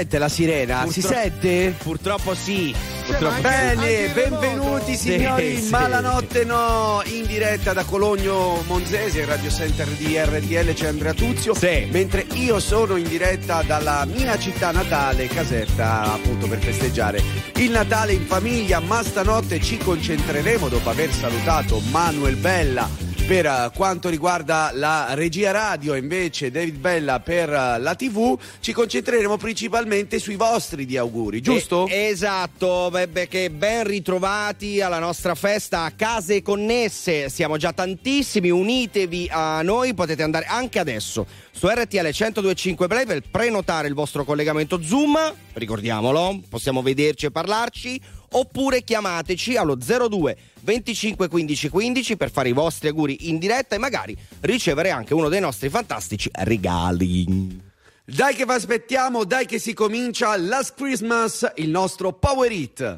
Si sente la sirena? Si Purtroppo- sente? Purtroppo sì. Cioè, Purtroppo anche- Bene, benvenuti remoto. signori, Sì, sì. ma la notte no, in diretta da Cologno Monzese, il radio center di RTL c'è Andrea Tuzio, Sì. mentre io sono in diretta dalla mia città natale, Caserta, appunto per festeggiare il Natale in famiglia, ma stanotte ci concentreremo dopo aver salutato Manuel Bella per eh, quanto riguarda la regia radio, invece David Bella per eh, la TV, ci concentreremo principalmente sui vostri di auguri, giusto? Eh, esatto, beh, che ben ritrovati alla nostra festa a Case Connesse. Siamo già tantissimi, unitevi a noi, potete andare anche adesso su RTL 1025 Play per prenotare il vostro collegamento Zoom, ricordiamolo, possiamo vederci e parlarci, oppure chiamateci allo 02 25 15 15 per fare i vostri auguri in diretta e magari ricevere anche uno dei nostri fantastici regali. Dai che vi aspettiamo, dai che si comincia Last Christmas, il nostro Power Hit.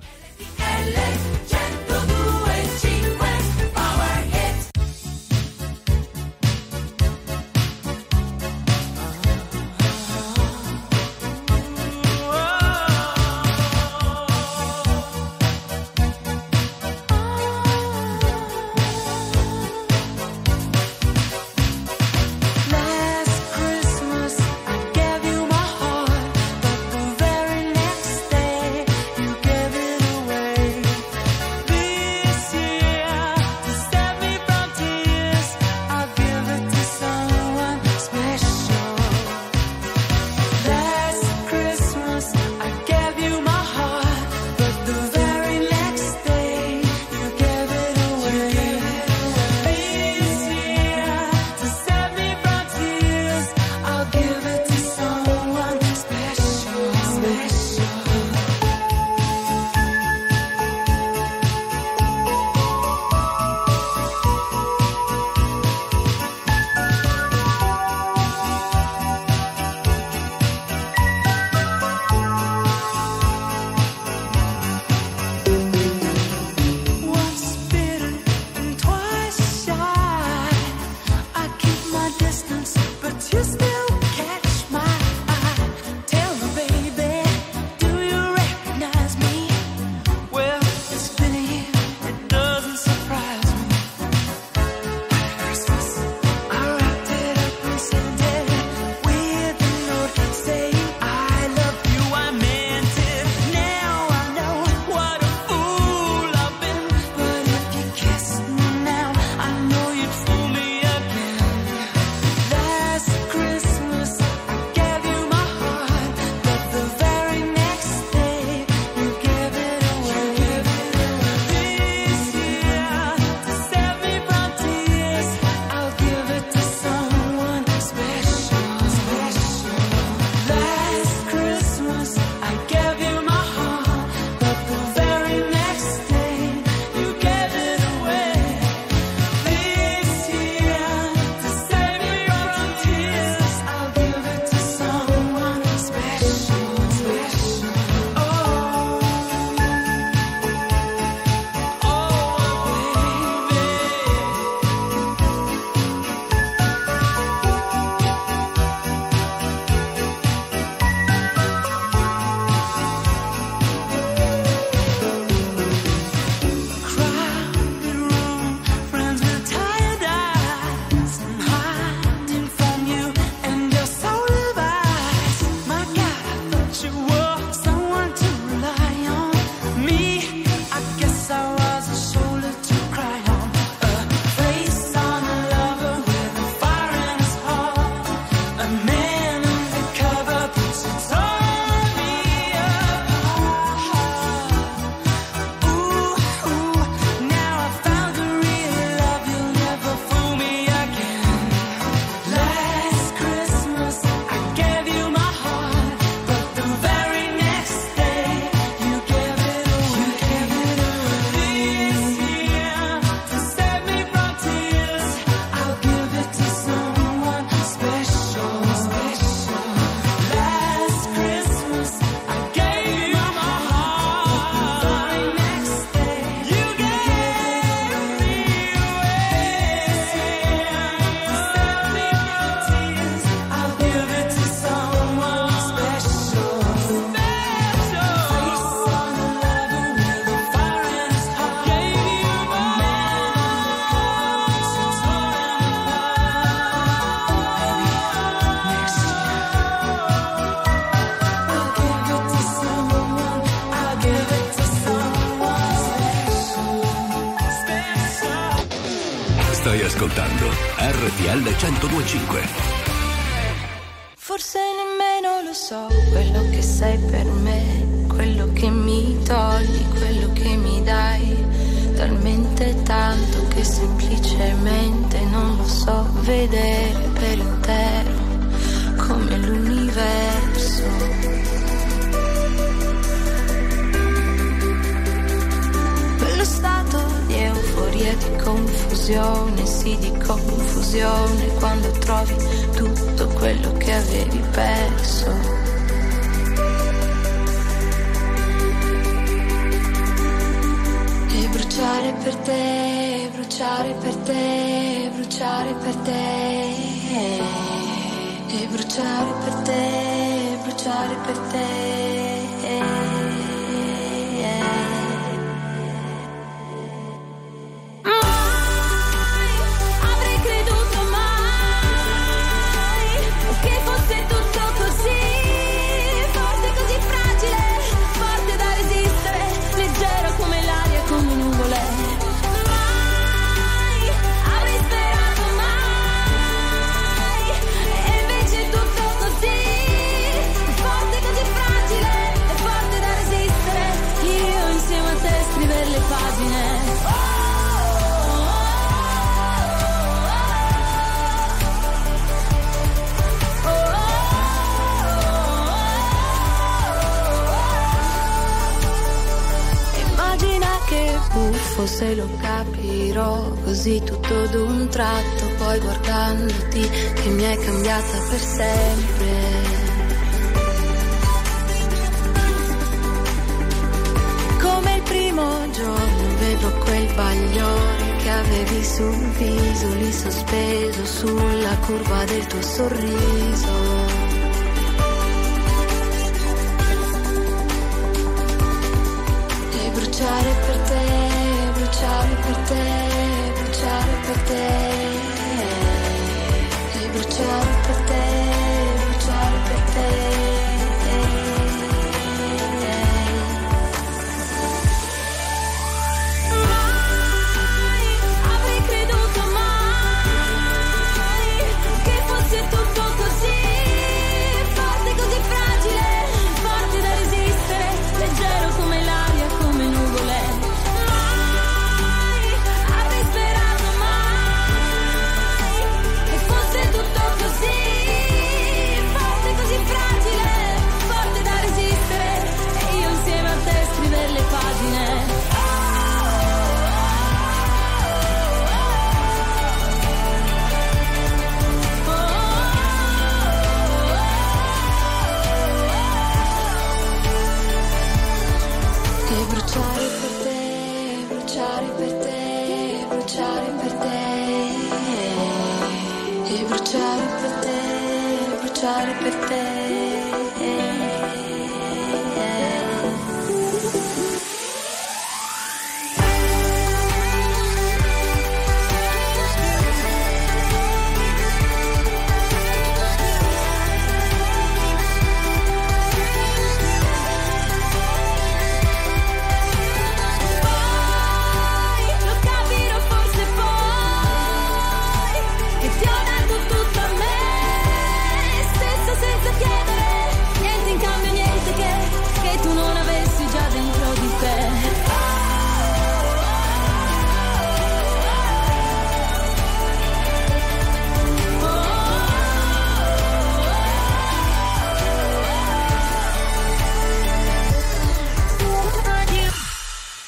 Per te.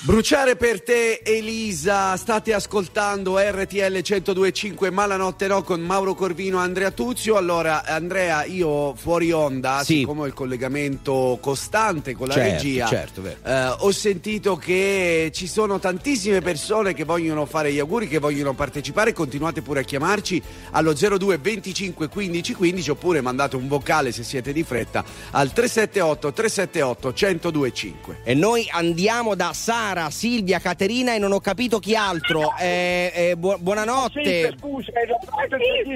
Bruciare per te Elisa, state ascoltando RTL 1025 Malanotte no con Mauro Corvino e Andrea Tuzio. Allora Andrea, io fuori onda, Sì. siccome ho il collegamento costante con la Certo, regia, certo, eh, ho sentito che ci sono tantissime persone che vogliono fare gli auguri, che vogliono partecipare. Continuate pure a chiamarci allo 02 25 15 15 oppure mandate un vocale se siete di fretta al 378 378 1025. E noi andiamo da Sara, Silvia, Caterina e non ho capito chi altro. Eh, eh, bu- buonanotte. Scusa,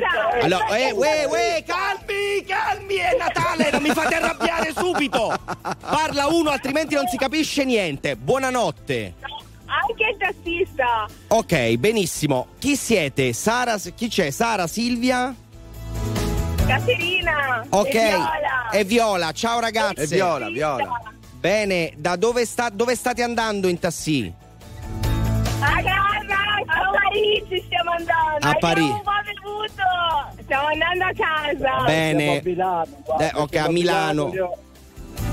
la Allora, eh, uè, uè, calmi, calmi, è Natale, non mi fate arrabbiare subito. Parla uno, altrimenti non si capisce niente. Buonanotte. anche il tassista. Ok, benissimo. Chi siete? Sara, chi c'è? Sara, Silvia? Caterina. Ok, E Viola. è Viola. Ciao ragazze. E Viola, Viola. Bene, da dove, sta- dove state andando in tassi? A casa, a Parigi stiamo andando. A Parigi. Abbiamo un po' bevuto. Stiamo andando a casa. Bene. Siamo a Milano, guarda, Eh, ok, a Milano. Li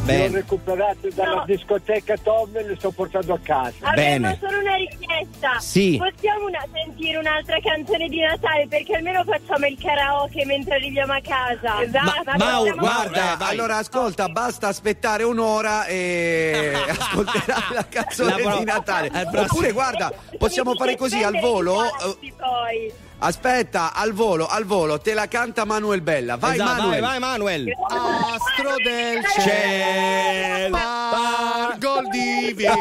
ho, li ho Bene. recuperati dalla No. discoteca Tom e li sto portando a casa. Bene. Abbiamo solo una richiesta. Sì. Possiamo una- sentire un'altra canzone di Natale perché almeno facciamo il karaoke mentre arriviamo a casa. Esatto. Ma- Mau, Possiamo- Guarda, Eh, vai. allora ascolta, basta aspettare un'ora e ascolterai la canzone La pro- di Natale. Oppure guarda, possiamo fare così al volo. Poi. Aspetta, al volo, al volo, te la canta Manuel Bella. Vai Esatto, Manuel. vai, vai Manuel. Astro del Cielo. Pargol divi.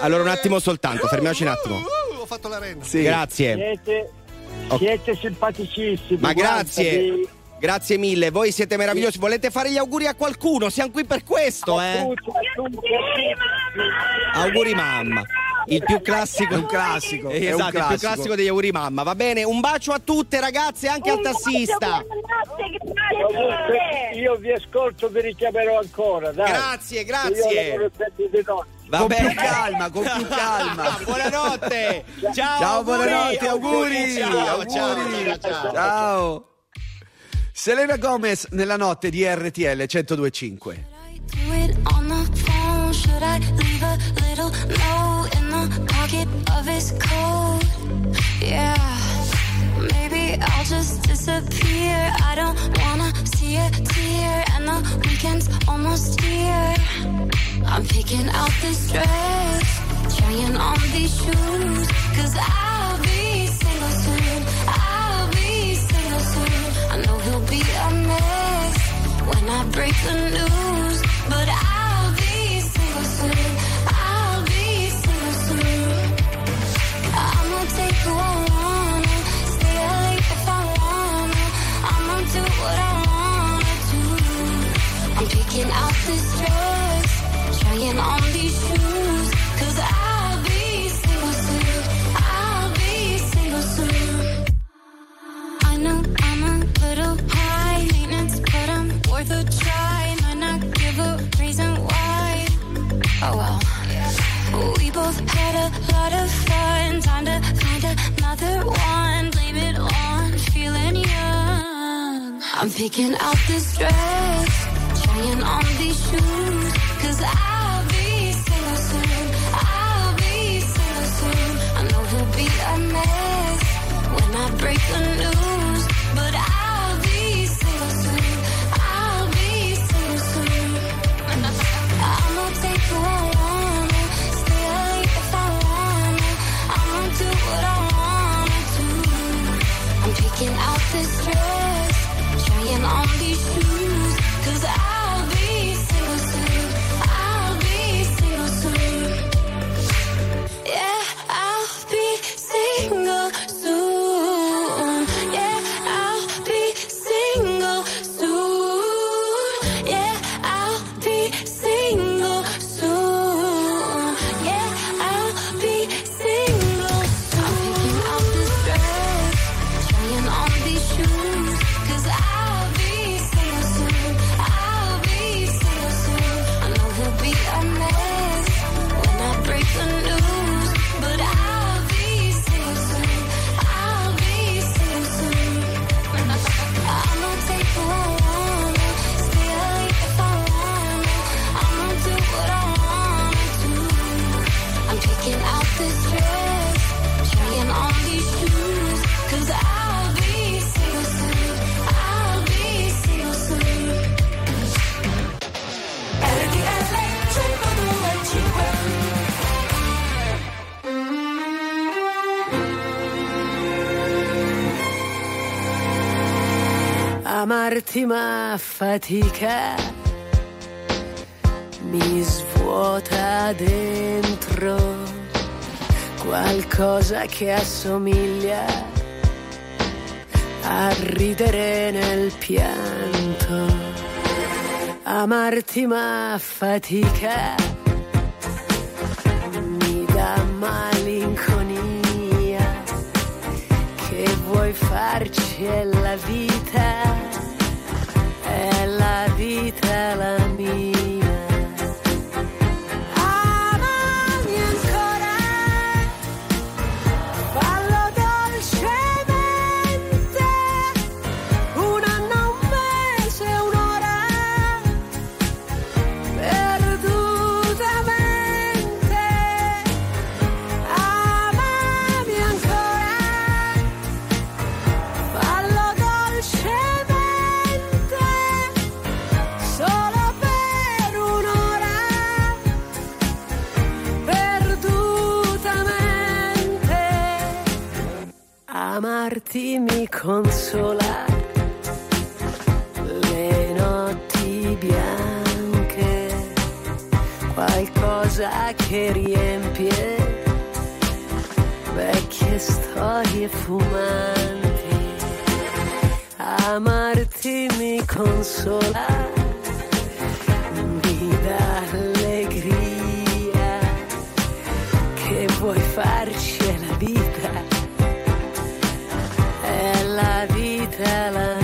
Allora un attimo soltanto, fermiamoci un attimo. Uh, ho fatto la renna. Sì. Grazie. Siete, siete simpaticissimi. Ma grazie. vi- Grazie mille, voi siete meravigliosi. Volete fare gli auguri a qualcuno? Siamo qui per questo, eh? Auguri mamma. Il più classico. Un classico, Eh, è un Esatto, il più classico. classico degli auguri mamma. Va bene, un bacio a tutte ragazze, anche al tassista. Grazie. io vi ascolto, vi richiamerò ancora. Dai. Grazie, grazie. Va con bene. più calma, con più calma. Buonanotte. Ciao, Ciao, auguri, buonanotte, auguri. Ciao, auguri. ciao, ciao. Ciao. Selena Gomez nella notte di RTL 1025. Do it on the phone. Should I leave a little note in the pocket of his coat? Yeah. Maybe I'll just disappear. I don't wanna see a tear, and the weekend's almost here. I'm picking out this dress, trying on these shoes, cause I'll be single soon. I'll be a mess when I break the news, but I'll be single soon. I'll be single soon. I'ma take who I wanna, stay out late if I wanna. I'ma do what I wanna do. I'm picking out this dress, trying on these worth a try. Might not give a reason why. Oh well. We both had a lot of fun. Time to find another one. Blame it on feeling young. I'm picking out this dress, trying on these shoes. Cause I'll be single soon. I'll be single soon. I know he'll be a mess when I break the news. Out this dress, trying on Amarti ma fatica mi svuota dentro qualcosa che assomiglia a ridere nel pianto. amarti ma fatica mi dà malinconia che vuoi farci è amarti mi consola le notti bianche qualcosa che riempie vecchie storie fumanti. Amarti mi consola mi dà la vita la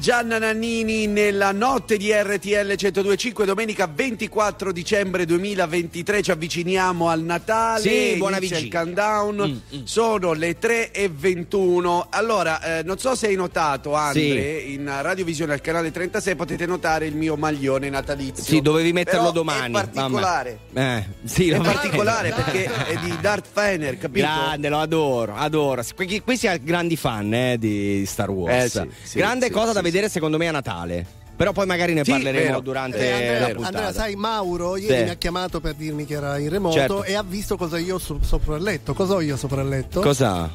Gianna Nannini nella notte di RTL 1025 domenica 24 dicembre 2023 ci avviciniamo al Natale Sì, buona inizia il vigilia. countdown Mm, mm. sono le 3 e 21 allora eh, non so se hai notato Andre Sì. in radiovisione al canale 36 potete notare il mio maglione natalizio Sì, dovevi metterlo Però domani. è particolare. Eh, sì, è particolare perché è di Darth Fener capito? Grande, lo adoro, adoro. Qui, si ha grandi fan eh, di Star Wars. Eh, sì, sì, Grande cosa da sì. Vedere secondo me a Natale. Però poi magari ne Sì, parleremo vero. durante Eh, la Andrea, puntata. Andrea, sai, Mauro ieri Sì. mi ha chiamato per dirmi che era in remoto Certo. e ha visto cosa io ho so- sopra il letto. Cosa ho io sopra il letto? Cosa?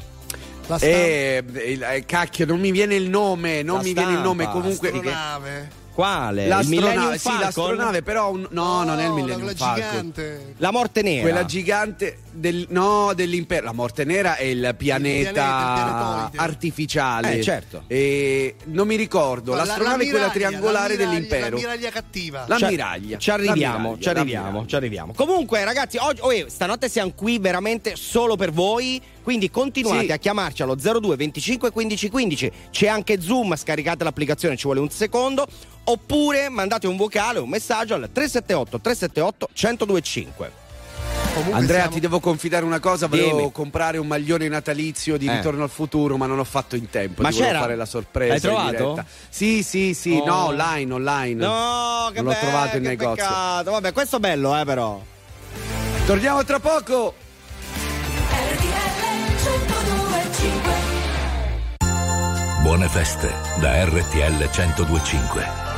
La stampa. Eh, eh, cacchio, non mi viene il nome, non La mi viene il nome. stampa. Comunque, Astronave. Quale? Il l'astronave, Millennium sì, l'astronave, però un- no, non è il Millennium quella Falcon. gigante. La morte nera. Quella gigante del, no, dell'impero. La morte nera è il pianeta, pianeta, il artificiale. Eh, certo. E non mi ricordo. No, la- l'astronave è quella triangolare l'ammiraglia- dell'impero. L'ammiraglia cattiva. L'ammiraglia. Ci arriviamo, ci arriviamo, ci arriviamo. Comunque, ragazzi, oggi, oh, eh, stanotte siamo qui veramente solo per voi. Quindi continuate Sì. a chiamarci allo 02 25 15 15. C'è anche Zoom, scaricate l'applicazione, ci vuole un secondo. Oppure mandate un vocale, un messaggio al 378 378 1025. Comunque Andrea, siamo- ti devo confidare una cosa. Volevo Dimmi. comprare un maglione natalizio di Eh. Ritorno al futuro, ma non ho fatto in tempo. Ma Ti volevo c'era? fare la sorpresa. L'hai trovato? diretta. Sì, sì, sì. Oh. No, online, online. No, che Non l'ho trovato in negozio. peccato. Vabbè, questo è bello, eh, però. Torniamo tra poco. Buone feste da RTL 1025.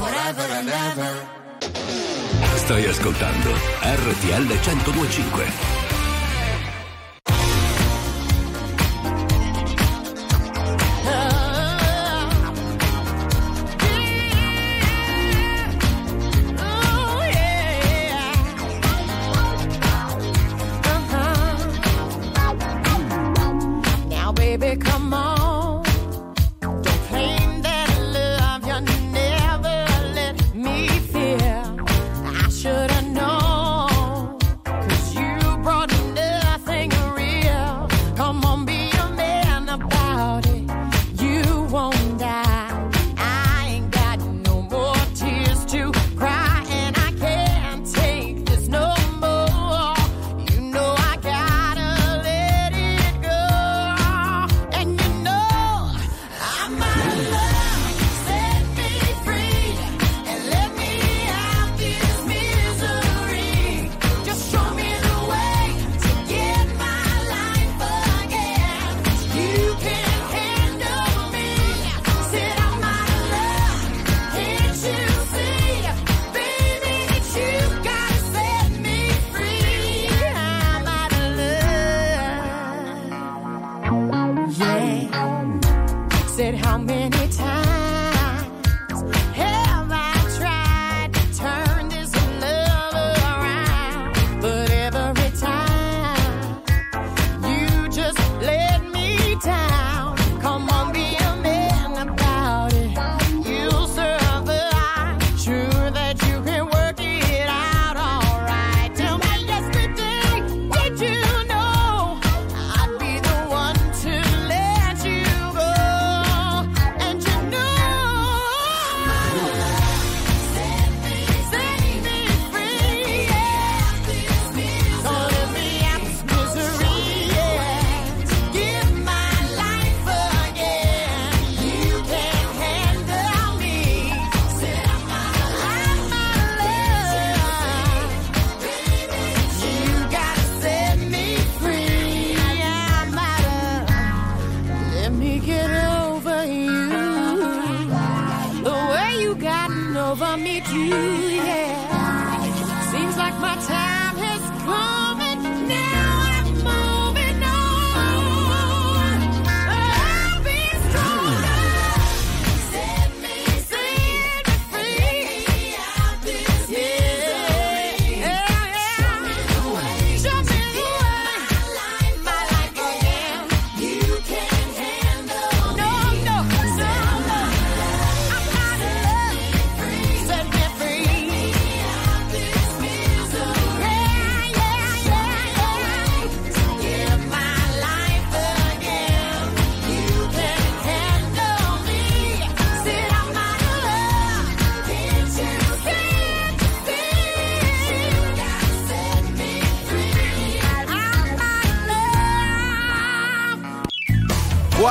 forever and ever. Stai ascoltando RTL 1025.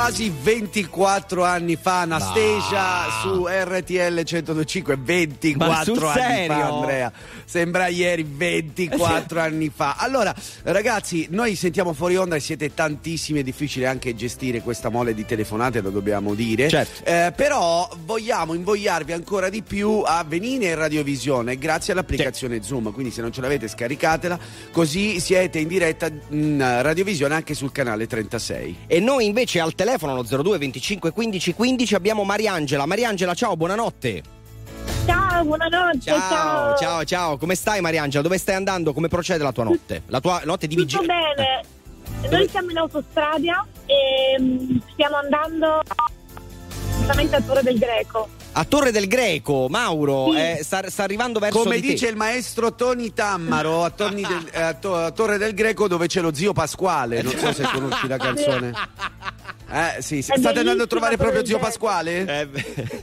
Quasi 24 anni fa, Anastasia su RTL 1025, 24 sul anni fa, Andrea. Sembra ieri 24 anni fa. Allora, ragazzi, noi sentiamo fuori onda e siete tantissimi, è difficile anche gestire questa mole di telefonate, lo dobbiamo dire. Certo. Eh, però vogliamo invogliarvi ancora di più a venire in radiovisione grazie all'applicazione Zoom. Quindi se non ce l'avete scaricatela, così siete in diretta in radiovisione anche sul canale 36. E noi invece al telefono allo 02 25 15 15 abbiamo Mariangela. Mariangela, ciao, buonanotte. Ciao, buonanotte. Ciao, ciao, ciao. Come stai Mariangela? Dove stai andando? Come procede la tua notte? La tua notte di Tutto vigilia? bene. Dove- Noi siamo in autostrada e mm, stiamo andando esattamente a Torre del Greco. A Torre del Greco, Mauro, Sì. eh, sta, sta arrivando verso Come di te. dice il maestro Tony Tammaro a, Torni del- eh, a To- a Torre del Greco dove c'è lo zio Pasquale. Non so se conosci la canzone. Eh sì, sì. State andando a trovare proprio zio. Pasquale? Eh, beh.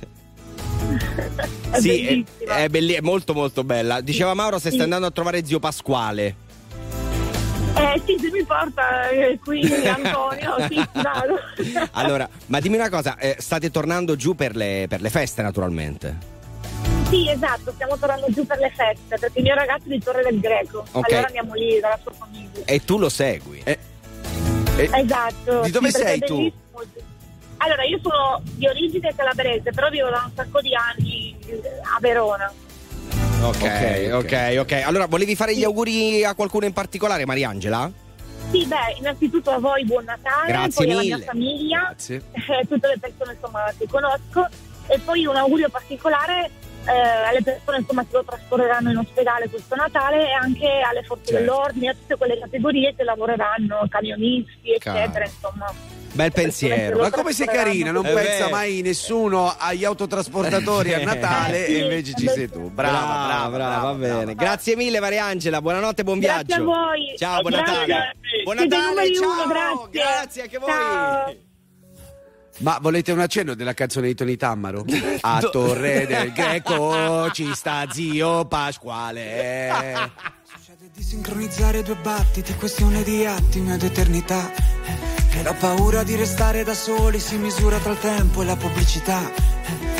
È sì, è, bellissima. è belli- è molto molto bella. Diceva Mauro se stai andando a trovare zio Pasquale. Eh sì, se mi porta eh, qui Antonio, sì, vado. Allora, ma dimmi una cosa, eh, state tornando giù per le, per le feste naturalmente? Sì, esatto, stiamo tornando giù per le feste perché il mio ragazzo è di Torre del Greco. Ok. Allora andiamo lì dalla sua famiglia. E tu lo segui? Eh, eh, Esatto. Di dove sì, sei tu? bellissimo. Allora, io sono di origine calabrese, però vivo da un sacco di anni a Verona. Ok, Ok, ok, ok. Allora, volevi fare gli auguri a qualcuno in particolare, Mariangela? Sì, beh, innanzitutto a voi buon Natale, Grazie poi alla mille. mia famiglia, Grazie. eh, tutte le persone insomma che conosco e poi un augurio particolare eh, alle persone insomma che lo trascorreranno in ospedale questo Natale e anche alle forze Certo. dell'ordine, a tutte quelle categorie che lavoreranno, camionisti, eccetera, Caro. insomma. Bel pensiero. Ma come sei carina, non pensa mai nessuno agli autotrasportatori a Natale e invece ci sei tu. Brava, brava, brava, va bene. brava. Grazie mille, Mariangela. Buonanotte, buon Grazie viaggio. a voi. Ciao, buon Grazie. Natale. Buon Natale, ciao. uno, grazie. Grazie anche a voi. Ciao. Ma volete un accenno della canzone di Tony Tammaro? A Torre del Greco ci sta zio Pasquale. Succede di sincronizzare due battiti, questione di attimi ed eternità. E la paura di restare da soli si misura tra il tempo e la pubblicità.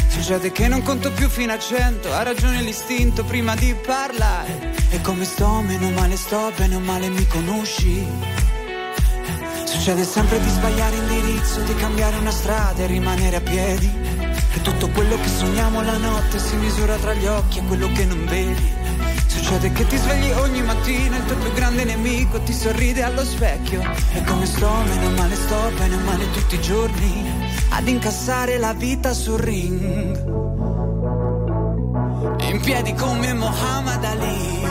Succede che non conto più fino a cento, ha ragione l'istinto prima di parlare. E come sto, meno male sto, bene o male mi conosci. Succede sempre di sbagliare indirizzo, di cambiare una strada e rimanere a piedi. E tutto quello che sogniamo la notte si misura tra gli occhi e quello che non vedi. Succede che ti svegli ogni mattina, il tuo più grande nemico ti sorride allo specchio. E come sto, meno male sto, bene o male tutti i giorni, ad incassare la vita sul ring. In piedi come Muhammad Ali.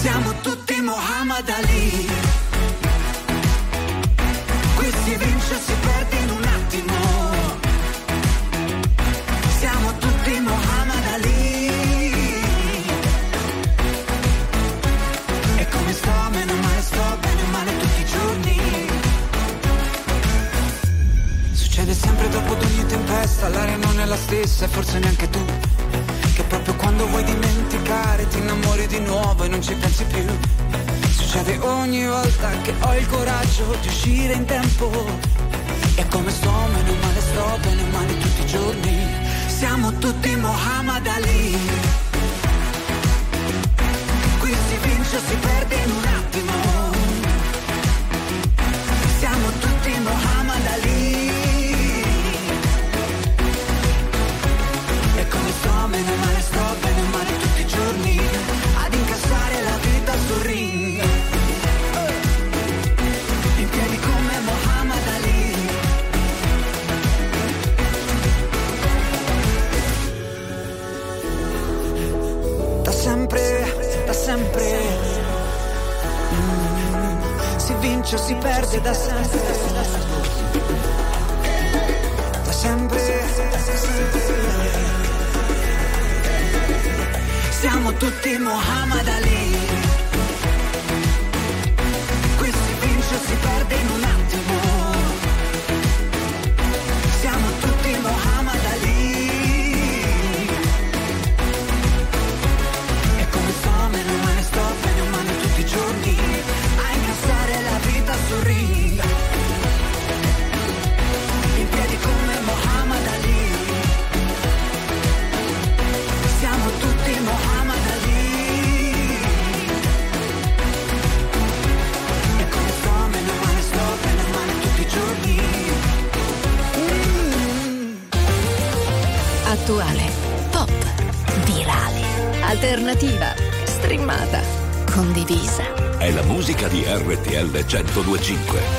Siamo tutti Muhammad Ali. Qui si vince si perde dopo ogni tempesta, l'aria non è la stessa e forse neanche tu. Che proprio quando vuoi dimenticare ti innamori di nuovo e non ci pensi più. Succede ogni volta che ho il coraggio di uscire in tempo. E come sto, meno male sto, bene male tutti i giorni. Siamo tutti Muhammad Ali. Qui si vince si perde 1025.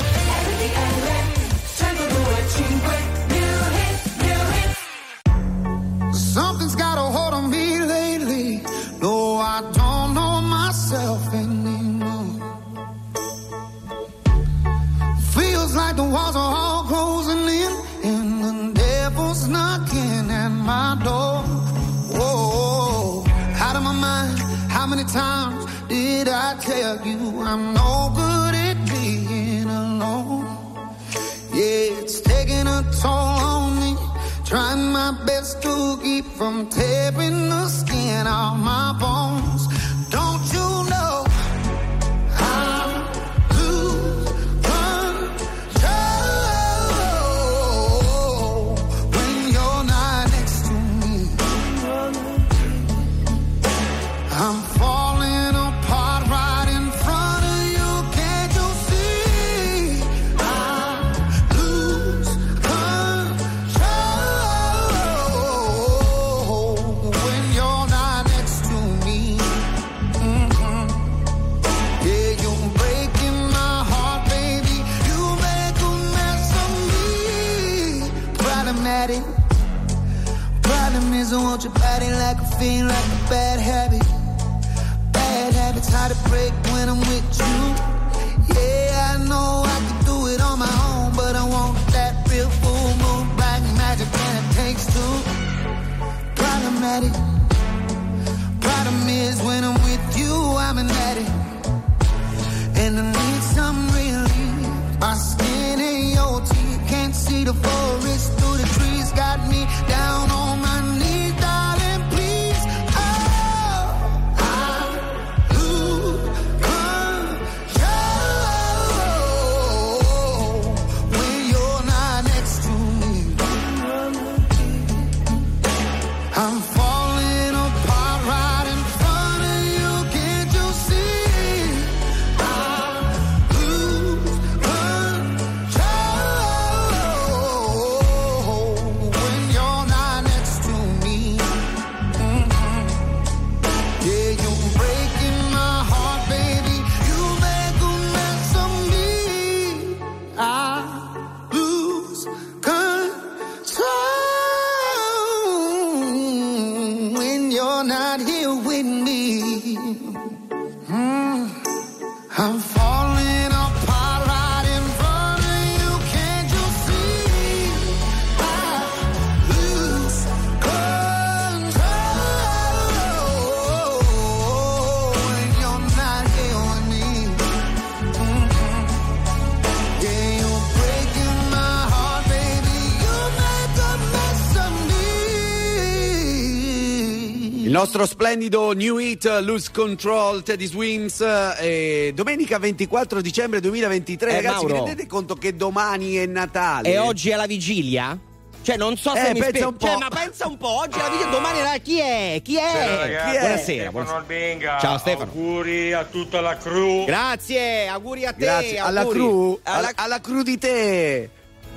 Nostro splendido New Hit Lose Control Teddy Swims eh, domenica 24 dicembre 2023 Eh, ragazzi vi Mauro. rendete conto che domani è Natale E oggi è la vigilia? Cioè, non so se Eh, mi pensa po'. Cioè, ma pensa un po', oggi è la vigilia, domani la... Chi è? Chi è? Ragazzi. Chi è? Buonasera. Stefano buonasera. Albenga. Ciao Stefano. Auguri a tutta la crew. Grazie, auguri a te. grazie alla crew Alla- alla, alla crew di te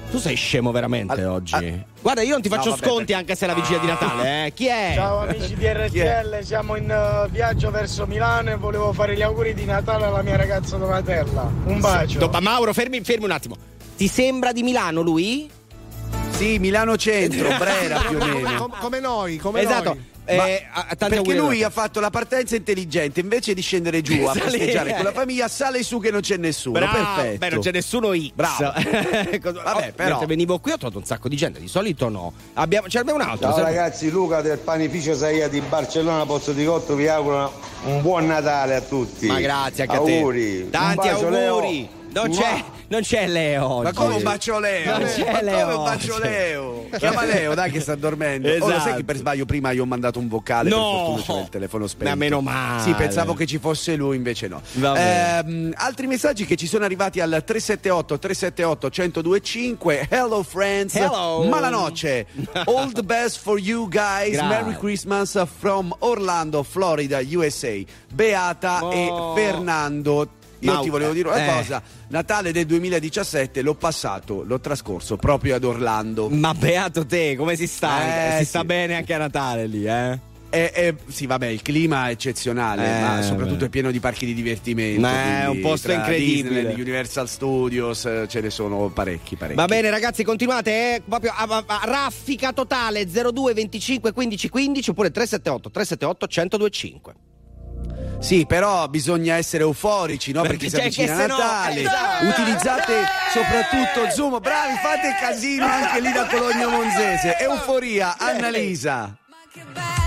Tu sei scemo veramente oggi. ah. Guarda, io non ti faccio No, vabbè, sconti perché- anche se è la vigilia di Natale, eh. Chi è? Ciao amici di RTL, siamo in eh, viaggio verso Milano e volevo fare gli auguri di Natale alla mia ragazza Donatella. Un bacio. Do- ma Mauro, fermi, fermi un attimo. Ti sembra di Milano lui? sì Milano Centro Brera più o meno Com- come noi, come esatto. noi. Eh, a- tanti perché auguri lui allora. ha fatto la partenza intelligente invece di scendere giù a festeggiare con la famiglia sale su che non c'è nessuno Bravo. perfetto Beh, non c'è nessuno X. Bravo. Vabbè, oh, però- mentre venivo qui ho trovato un sacco di gente, di solito no. Abbiamo, n'abbiamo un altro. Ciao sempre- ragazzi, Luca del panificio Saia di Barcellona Pozzo di Cotto vi auguro un buon Natale a tutti. Ma grazie anche a te. Tanti auguri. Leo. Non c'è, non c'è Leo. Ma oggi. come un bacio Leo? Non c'è Ma come Leo un bacio. Leo? Chiama Leo, dai che sta dormendo. Oh, lo sai Esatto. che per sbaglio prima gli ho mandato un vocale, No. per fortuna c'era il telefono spento. Ma meno male. Sì, pensavo che ci fosse lui, invece no. Ehm, altri messaggi che ci sono arrivati al 378 378 1025. Hello friends. Hello. Malanoce. All the best for you guys. Grazie. Merry Christmas from Orlando, Florida, USA. Beata Oh. e Fernando io Mau... ti volevo dire una eh. cosa, Natale del 2017 l'ho passato, l'ho trascorso proprio ad Orlando. Ma beato te, come si sta? Eh, eh si sì. sta bene anche a Natale lì, eh? Eh, eh, sì, vabbè, il clima è eccezionale, eh, ma soprattutto beh. è pieno di parchi di divertimento. Ma è un posto incredibile. Disney, Universal Studios, eh, ce ne sono parecchi, parecchi. Va bene, ragazzi, continuate eh, proprio a, a, a, raffica totale 02 25 15 15 oppure 378 378 1025. Sì, però bisogna essere euforici, no? Perché, Perché si avvicina cioè, Natale. No, esatto. Utilizzate soprattutto Zoom. Bravi, fate casino anche lì da Cologno Monzese. Euforia, Annalisa. Ma che bello!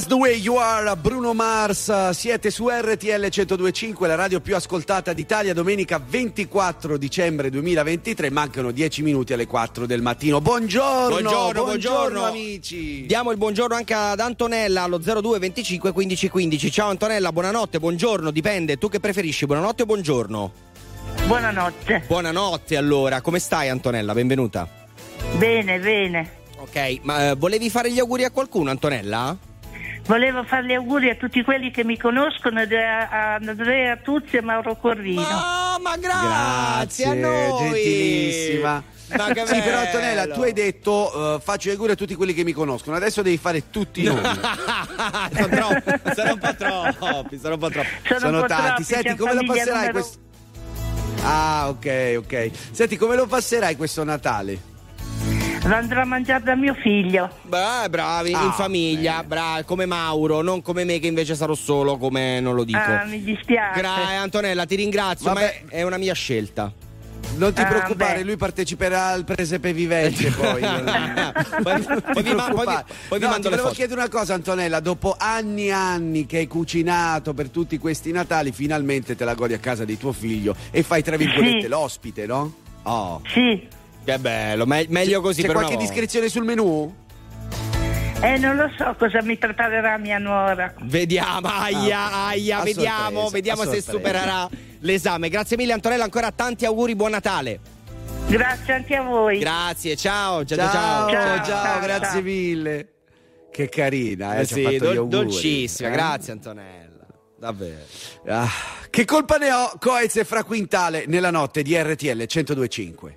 Just the way you are, Bruno Mars, siete su RTL 1025, la radio più ascoltata d'Italia, domenica 24 dicembre 2023, mancano 10 minuti alle 4 del mattino. Buongiorno, Buongiorno, buongiorno. amici. Diamo il buongiorno anche ad Antonella allo 02 25 15 15. Ciao Antonella, buonanotte, buongiorno, dipende. Tu che preferisci, buonanotte o buongiorno? Buonanotte. Buonanotte allora, come stai Antonella? Benvenuta. Bene, bene. Ok, ma eh, volevi fare gli auguri a qualcuno Antonella? Volevo fare gli auguri a tutti quelli che mi conoscono, a a Andrea Tuzzi e Mauro Corvino. Ma, ma Grazie, a noi. gentilissima. Sì, però. Antonella, tu hai detto eh, faccio gli auguri a tutti quelli che mi conoscono, adesso devi fare tutti i nomi. sono troppi, sono un po' troppi, sono un po' troppi. Sono un po' tanti. troppi, Senti, come lo passerai numero- questo? Ah, ok, ok. Senti, come lo passerai questo Natale? Andrò a mangiare da mio figlio. Beh, bravi, Ah, in famiglia, bravi, come Mauro, non come me che invece sarò solo, come non lo dico. Ah, mi dispiace. Gra- Antonella, ti ringrazio, Vabbè. ma è, è una mia scelta. Non ti Ah, preoccupare, beh. lui parteciperà al presepe vivente poi. poi, poi vi, ma- poi vi- poi vi No, mando ti le volevo chiedere una cosa Antonella, dopo anni e anni che hai cucinato per tutti questi Natali, finalmente te la godi a casa di tuo figlio e fai tra virgolette Sì. l'ospite, no? Oh. Sì. Che bello, me- meglio così C'è per qualche discrezione sul menù? Eh, non lo so cosa mi preparerà mia nuora. Vediamo, aia, Ah, aia, a vediamo, sorpresa, vediamo se sorpresa. supererà l'esame. Grazie mille Antonella, ancora tanti auguri, buon Natale. Grazie anche a voi. Grazie, ciao, ciao, Ciao, ciao. ciao, Ciao, ciao, grazie ciao. mille. Che carina, eh, Eh sì, fatto gli dol- auguri. dolcissima, Eh? grazie Antonella. Davvero. Ah, che colpa ne ho, Coez e Fra Quintale nella notte di RTL 1025.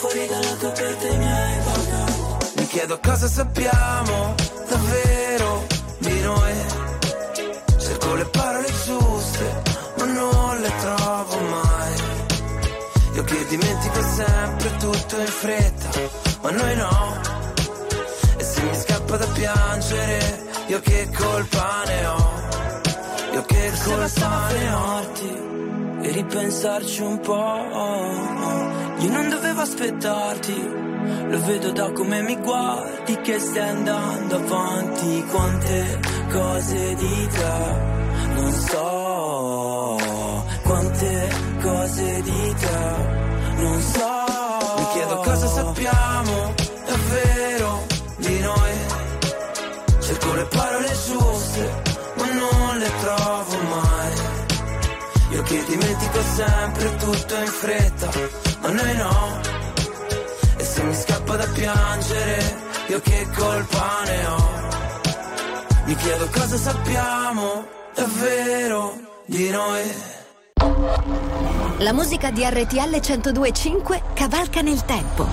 Fuori dalla tua porta mi hai pagato Mi chiedo cosa sappiamo davvero di noi. Cerco le parole giuste ma non le trovo mai. Io che dimentico sempre tutto in fretta ma noi no. E se mi scappa da piangere io che colpa ne ho? Io che colpa ne ho ripensarci un po'. Io non dovevo aspettarti, lo vedo da come mi guardi che stai andando avanti. Quante cose di te non so, quante cose di te non so. Mi chiedo cosa sappiamo davvero di noi. Cerco le parole giuste, Io che dimentico sempre tutto in fretta, ma noi no. E se mi scappa da piangere, io che colpa ne ho. Mi chiedo cosa sappiamo davvero di noi. La musica di RTL 1025 cavalca nel tempo.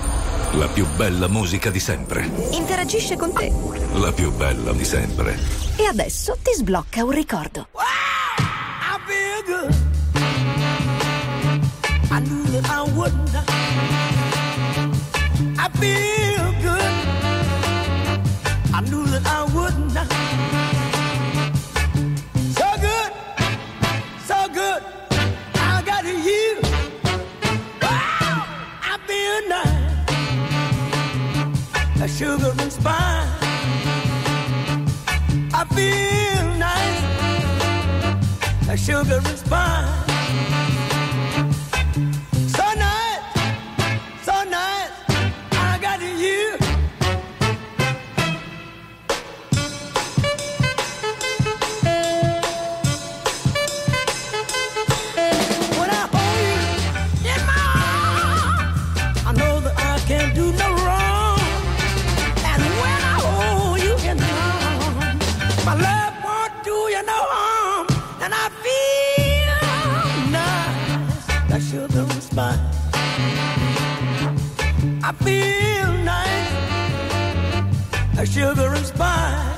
La più bella musica di sempre. Interagisce con te. La più bella di sempre. E adesso ti sblocca un ricordo. I feel good. Feel good. I knew that I wouldn't. So good, so good. I got you. I feel nice. A sugar and spice. I feel nice a sugar and spice. I feel nice, like sugar and spice.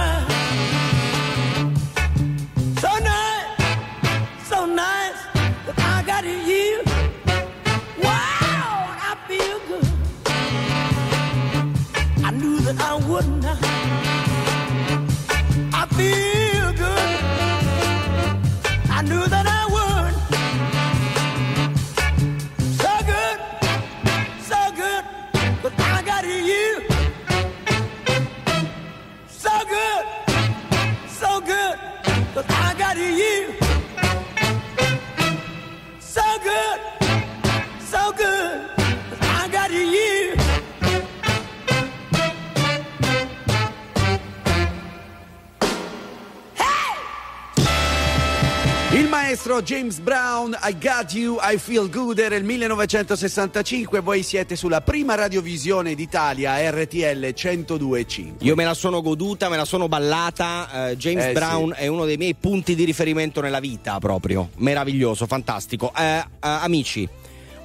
James Brown, I Got You, I Feel Good, era il 1965, voi siete sulla prima radiovisione d'Italia, RTL 102.5. Io me la sono goduta, me la sono ballata. eh, James Eh, Brown è uno dei miei punti di riferimento nella vita, proprio. Meraviglioso, fantastico. Eh, eh, amici,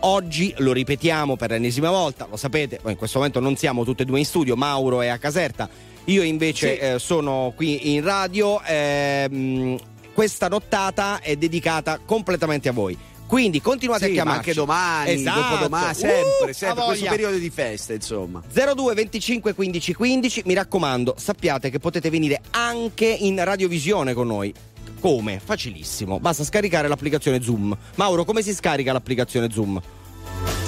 oggi lo ripetiamo per l'ennesima volta, lo sapete, in questo momento non siamo tutti e due in studio, Mauro è a Caserta, io invece eh, sono qui in radio. ehm, questa nottata è dedicata completamente a voi. Quindi continuate Sì, a ma chiamarci. anche domani, Esatto. dopodomani, Uh, sempre, ha sempre, questo periodo di feste, insomma. 02 25 15 15, mi raccomando, sappiate che potete venire anche in radiovisione con noi. Come? Facilissimo, basta scaricare l'applicazione Zoom. Mauro, come si scarica l'applicazione Zoom?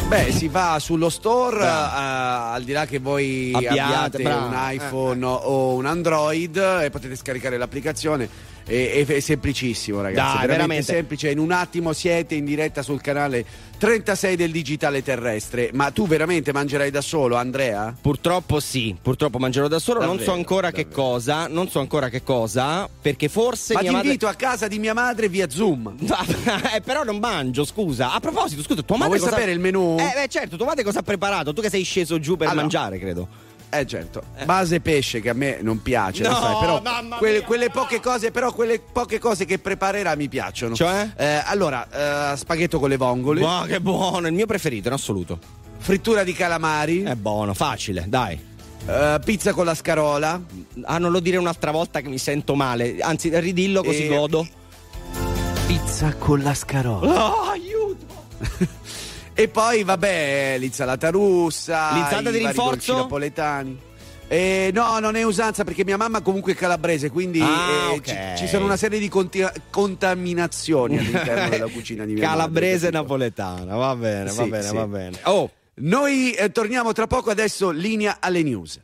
Beh, si va sullo store, eh, al di là che voi Abbiate, abbiate un iPhone o un Android e potete scaricare l'applicazione. È, è- semplicissimo, ragazzi. Dai, veramente, veramente. semplice. In un attimo siete in diretta sul canale 36 del digitale terrestre. Ma tu veramente mangerai da solo, Andrea? Purtroppo sì, purtroppo mangerò da solo, non so Davvero, ancora che cosa, non so ancora che cosa, perché forse Ma ti madre... invito a casa di mia madre via Zoom. eh, però non mangio, scusa. A proposito, scusa, tua Ma madre vuoi cosa... sapere il menù? Eh, beh, certo, tua madre cosa ha preparato? Tu che sei sceso giù per Allora. mangiare, credo. Eh certo, base pesce che a me non piace, lo No, sai, però quelle, mia, quelle poche cose, però quelle poche cose che preparerà mi piacciono. Cioè? Eh, allora, eh, spaghetto con le vongole, Ma che buono, il mio preferito in assoluto. frittura di calamari, È buono, facile, dai. eh, pizza con la scarola, Ah, non lo dire un'altra volta che mi sento male. Anzi, ridillo così Eh, godo. pizza con la scarola. Oh, aiuto! E poi vabbè, l'insalata russa, L'insalata di rinforzo? napoletani. Eh, no, non è usanza perché mia mamma comunque è calabrese, quindi Ah, eh, ok. ci, ci sono una serie di conti- contaminazioni all'interno della cucina di mia madre. Calabrese napoletana, va bene, va Sì, bene, sì. va bene. Oh, Noi eh, torniamo tra poco, adesso linea alle news.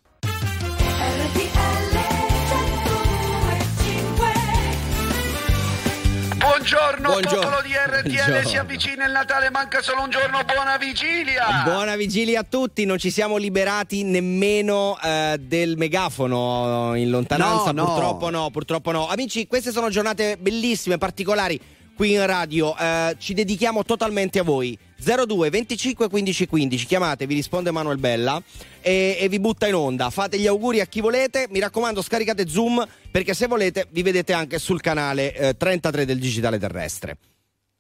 Buongiorno, Buongiorno. popolo di RTL, Buongiorno. si avvicina il Natale, manca solo un giorno, buona vigilia! Buona vigilia a tutti, non ci siamo liberati nemmeno eh, del megafono in lontananza, No, no. purtroppo no, purtroppo no. Amici, queste sono giornate bellissime, particolari qui in radio, eh, ci dedichiamo totalmente a voi. 02 25 15 15, chiamate, vi risponde Manuel Bella e, e vi butta in onda. Fate gli auguri a chi volete, mi raccomando scaricate Zoom perché se volete vi vedete anche sul canale eh, 33 del Digitale Terrestre.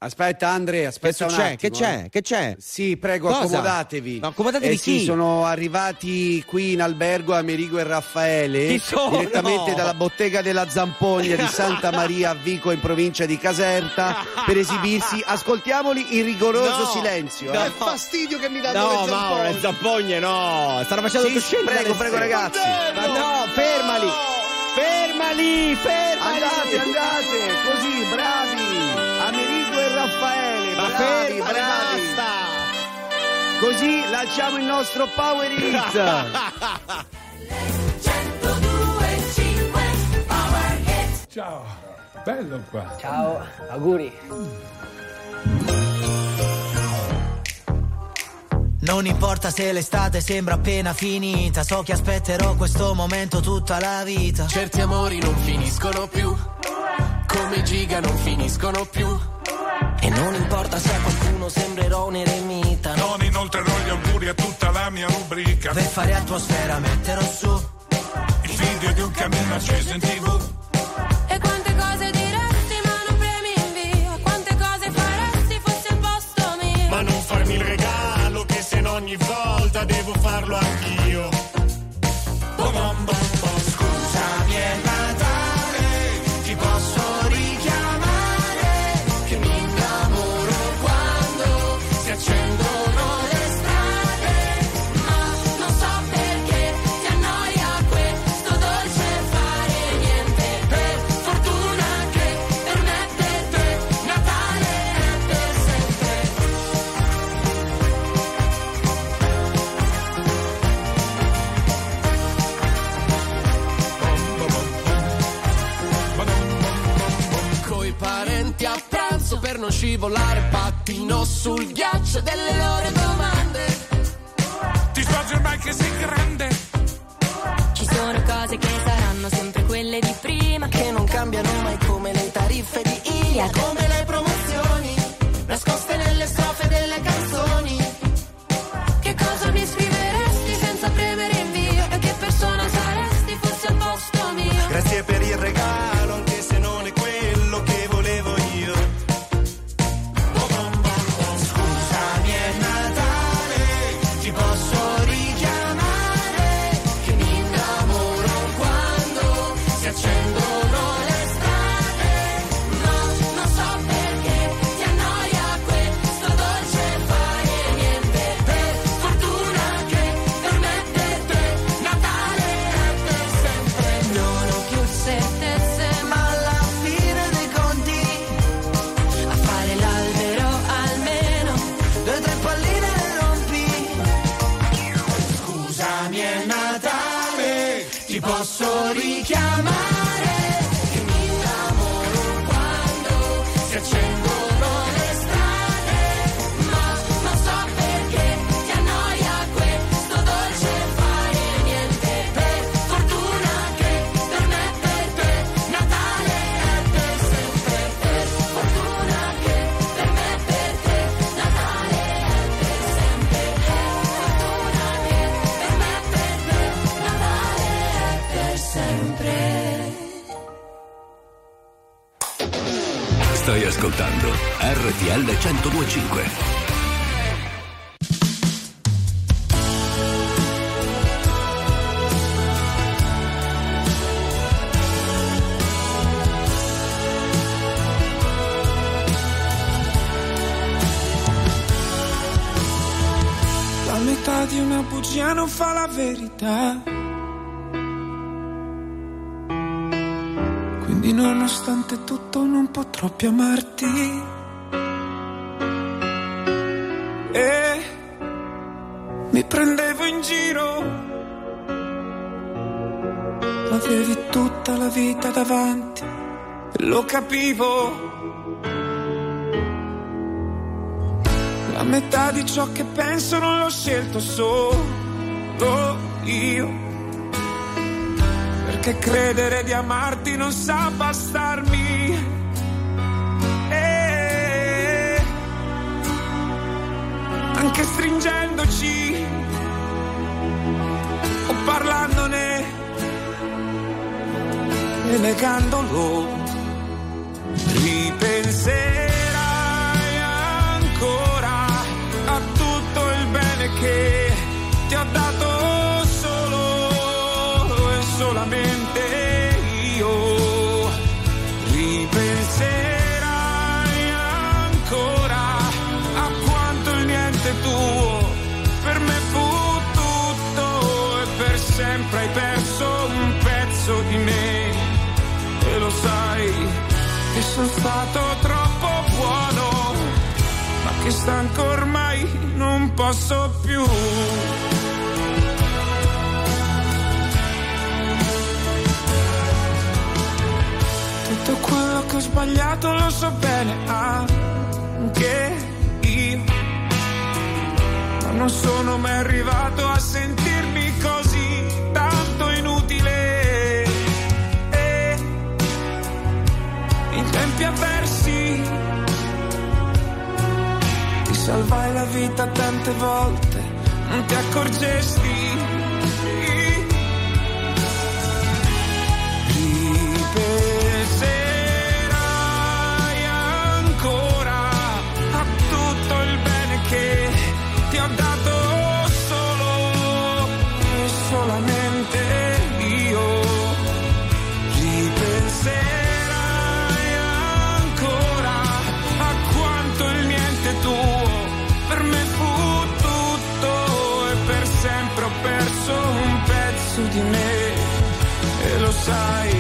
Aspetta Andrea, Che aspetta un c'è? attimo. Che c'è? eh. Che c'è? Sì, prego, Cosa? accomodatevi. Ma accomodatevi Eh sì, chi? sono arrivati qui in albergo Amerigo e Raffaele Chi sono? direttamente dalla bottega della Zampogna di Santa Maria a Vico in provincia di Caserta per esibirsi. Ascoltiamoli in rigoroso No, silenzio. no. eh. Che fastidio che mi danno No, le Mauro, zampogne. le zampogne no. Stanno facendo Sì, sì, scendere prego, prego, ragazzi. Ma no, fermali. Fermali, fermali. Andate, andate, così, bravi. Raffaele, Ma bravi, bravi. basta. Così lanciamo il nostro Power Hit. Ciao, bello qua. Ciao, auguri. Non importa se l'estate sembra appena finita, so che aspetterò questo momento tutta la vita. Certi amori non finiscono più, come giga non finiscono più. E non importa se a qualcuno sembrerò un eremita. Non inoltrerò gli auguri a tutta la mia rubrica. Per fare atmosfera metterò su. Il video di un cammino acceso in tv. E quante cose diresti ma non premi invia Quante cose faresti fosse il posto mio Ma non farmi il regalo che se no ogni volta devo farlo anch'io. Sul ghiaccio delle più amarti. E mi prendevo in giro. Avevi tutta la vita davanti lo capivo. La metà di ciò che penso non l'ho scelto solo io. Perché credere di amarti non sa bastarmi. Negandolo, ripenserai ancora a tutto il bene che ti ho dato solo e solamente io. Ripenserai ancora a quanto il niente tuo per me fu tutto e per sempre hai perso un pezzo di me sono stato troppo buono ma che stanco ormai non posso più. Tutto quello che ho sbagliato lo so bene anche io, ma non sono mai arrivato salvai la vita tante volte, non ti accorgesti. Pezzo di me e lo sai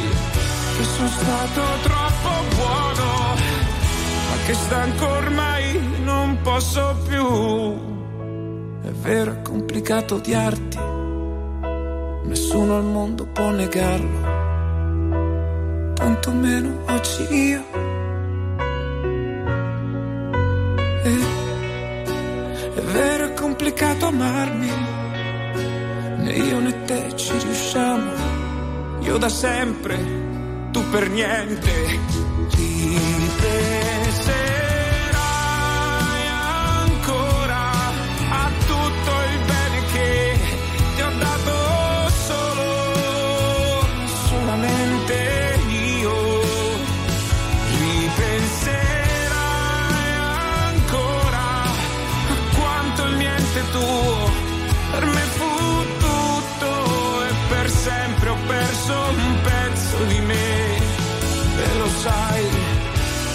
che sono stato troppo buono ma che stanco ormai non posso più è vero è complicato odiarti nessuno al mondo può negarlo tantomeno oggi io Eh, è vero, è complicato amarmi. Io da sempre, tu per niente. Ripenserai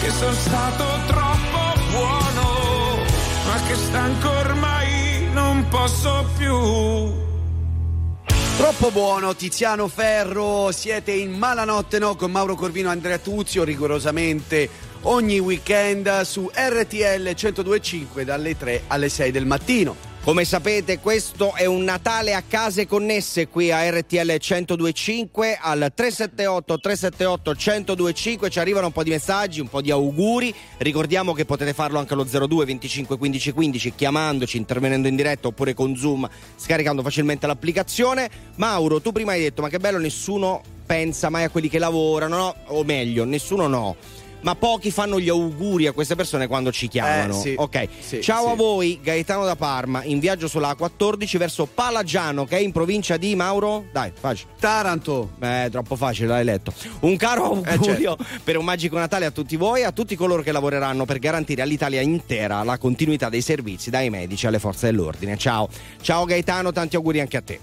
che sono stato troppo buono ma che stanco ormai non posso più. Troppo buono, Tiziano Ferro, siete in Malanotte No? Con Mauro Corvino e Andrea Tuzio, rigorosamente ogni weekend su RTL 1025 dalle 3 alle 6 del mattino. Come sapete, questo è un Natale a case connesse qui a RTL 1025 al 378 378 1025 ci arrivano un po' di messaggi, un po' di auguri. Ricordiamo che potete farlo anche allo 02 25 15 15 chiamandoci, intervenendo in diretta oppure con Zoom, scaricando facilmente l'applicazione. Mauro, tu prima hai detto "Ma che bello, nessuno pensa mai a quelli che lavorano", no? O meglio, nessuno no. Ma pochi fanno gli auguri a queste persone quando ci chiamano. Eh, sì. Ok. Sì, Ciao sì. a voi, Gaetano da Parma, in viaggio sulla A14 verso Palagiano, che è in provincia di Mauro. Dai, facile. Taranto. Eh, troppo facile, l'hai letto. Un caro Eh, augurio certo. per un magico Natale a tutti voi e a tutti coloro che lavoreranno per garantire all'Italia intera la continuità dei servizi dai medici alle forze dell'ordine. Ciao. Ciao Gaetano, tanti auguri anche a te.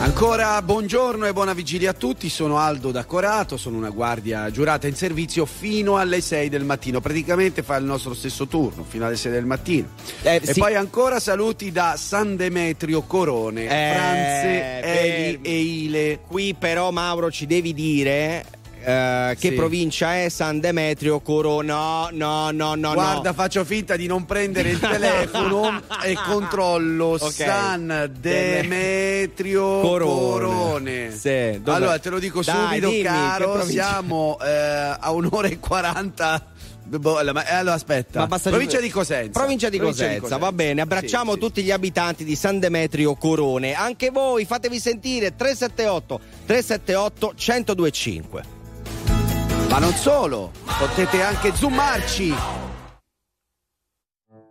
Ancora buongiorno e buona vigilia a tutti, sono Aldo da Corato, sono una guardia giurata in servizio fino alle 6 del mattino, praticamente fa il nostro stesso turno fino alle 6 del mattino. e sì. poi ancora saluti da San Demetrio Corone, Eh, Franze, Eli e Ile. Qui però Mauro ci devi dire eh, che Sì. provincia è San Demetrio Coro. No, no, no, no. Guarda, no. faccio finta di non prendere il telefono e controllo Ok. San Demetrio Corone. Corone. Sì, allora te lo dico Dai, subito, dimmi, caro. provincia? Siamo eh, a un'ora e 40. Boh, eh, allora aspetta. Provincia di Cosenza. Provincia di Cosenza, va bene. Abbracciamo Sì, sì. tutti gli abitanti di San Demetrio Corone. Anche voi fatevi sentire 378 378 1025. Ma non solo, potete anche zoomarci.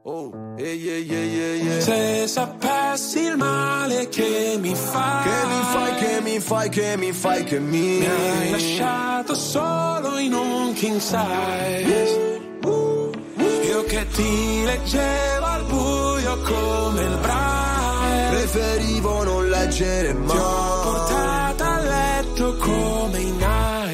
Oh, Se sapessi il male che mi fai, Che mi fai, che mi fai, che mi fai, che mi mi hai lasciato solo in un king size. Io che ti leggevo al buio come il braille. Preferivo non leggere mai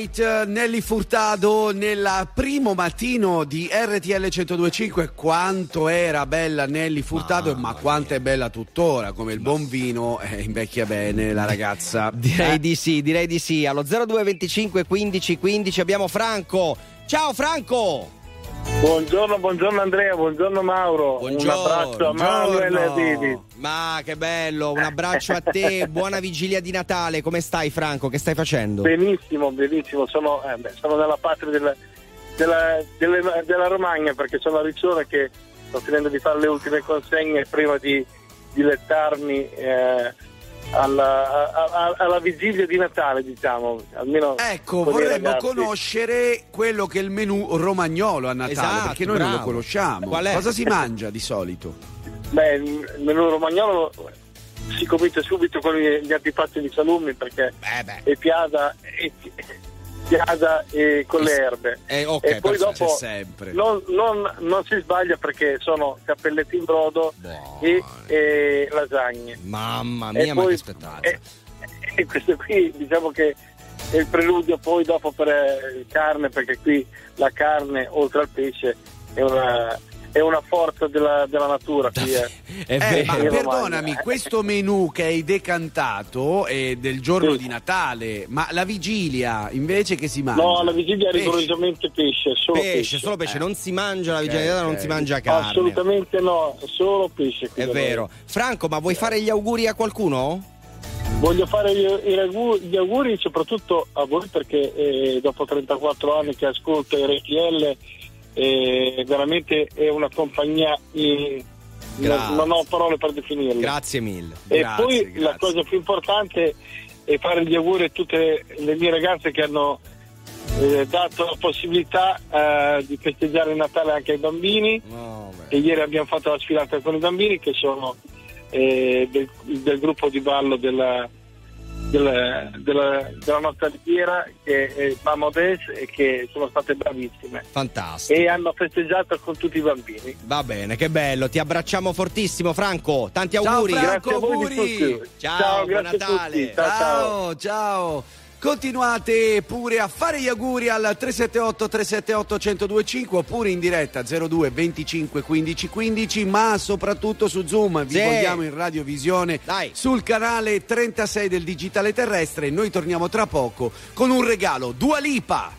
right, eh, Nelly Furtado nel primo mattino di RTL 1025. Quanto era bella Nelly Furtado, ma, quanto è bella tuttora, come il buon vino eh, invecchia bene la ragazza. Direi Eh, di sì, direi di sì. Allo 0225 15 15 abbiamo Franco. Ciao Franco! Buongiorno, buongiorno Andrea, buongiorno Mauro. Un abbraccio a Manuel e a Didi. Ma che bello, un abbraccio a te, buona vigilia di Natale. Come stai Franco? Che stai facendo? Benissimo, benissimo. Sono, eh, beh, sono nella patria della, della, delle- della Romagna perché sono a Riccione che sto finendo di fare le ultime consegne prima di dilettarmi eh, alla, a- a- alla vigilia di Natale, diciamo. Almeno Ecco, vorremmo conoscere quello che è il menù romagnolo a Natale, Esatto, perché noi non lo bravo. conosciamo. Cosa si mangia di solito? Beh, il menù romagnolo si comincia subito con gli, gli antipasti di salumi perché è piada e, piada e con le erbe. Eh, ok, e poi dopo non, non- non si sbaglia perché sono cappelletti in brodo e, e lasagne. Mamma E mia, ma poi- che spettacolo. E, e questo qui diciamo che è il preludio poi dopo per eh, carne perché qui la carne oltre al pesce è una, è una forza della, della natura. Qui, eh. Eh, ma In Romagna. perdonami, questo menù che hai decantato è del giorno di Natale, ma la vigilia invece che si mangia? No, alla vigilia Pesce. rigorosamente pesce, solo pesce, pesce. solo pesce, non si mangia la Ok, vigilia di Natale, non si mangia carne. Assolutamente no, solo pesce. qui È da noi. vero. Franco, ma vuoi fare gli auguri a qualcuno? Voglio fare gli, auguri soprattutto a voi perché eh, dopo 34 anni che ascolto RTL e veramente è una compagnia in- Grazie. non, non ho parole per definirla. Grazie mille. E Grazie, poi grazie. la cosa più importante è fare gli auguri a tutte le mie ragazze che hanno eh, dato la possibilità eh, di festeggiare il Natale anche ai bambini. e ieri abbiamo fatto la sfilata con i bambini che sono eh, del, del gruppo di ballo della, della, della- della nostra riviera che è Mamo Des e che sono state bravissime Fantastico. e hanno festeggiato con tutti i bambini. Va bene, che bello. Ti abbracciamo fortissimo, Franco. Tanti Ciao, auguri. Franco, Grazie a voi di auguri. tutti. Ciao, Ciao, buon grazie a Natale. tutti. Ciao, ciao. Ciao, ciao. Continuate pure a fare gli auguri al 378 378 1025 oppure in diretta 02 25 15 15 ma soprattutto su Zoom. Vi Sì. vogliamo in radiovisione sul canale 36 del digitale terrestre. Noi torniamo tra poco con un regalo. Dua Lipa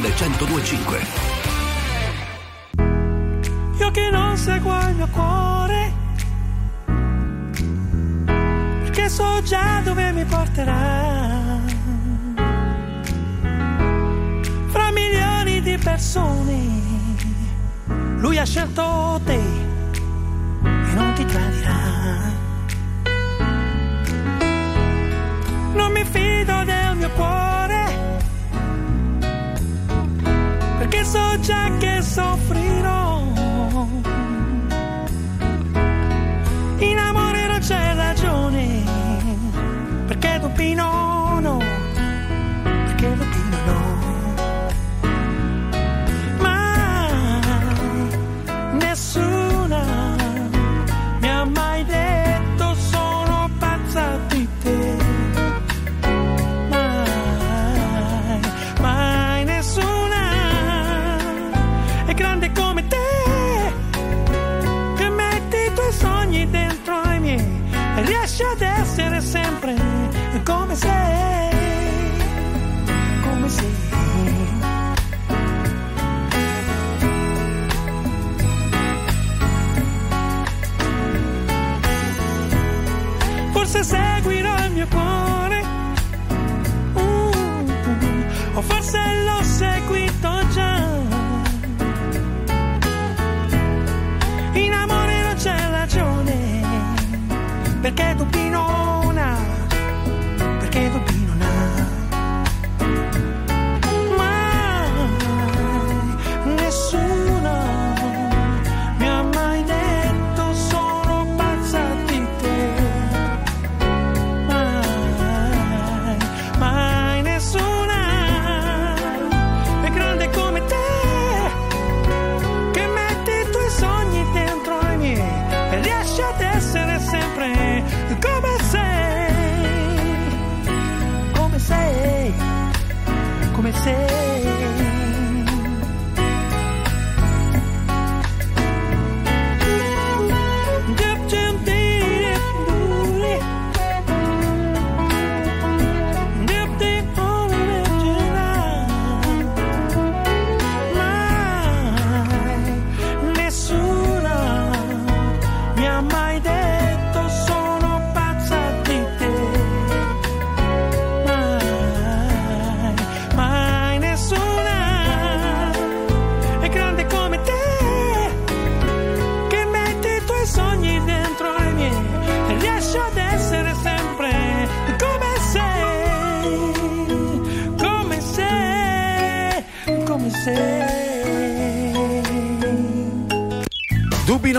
1025. Io che non seguo il mio cuore, perché so già dove mi porterà. Fra milioni di persone, lui ha scelto te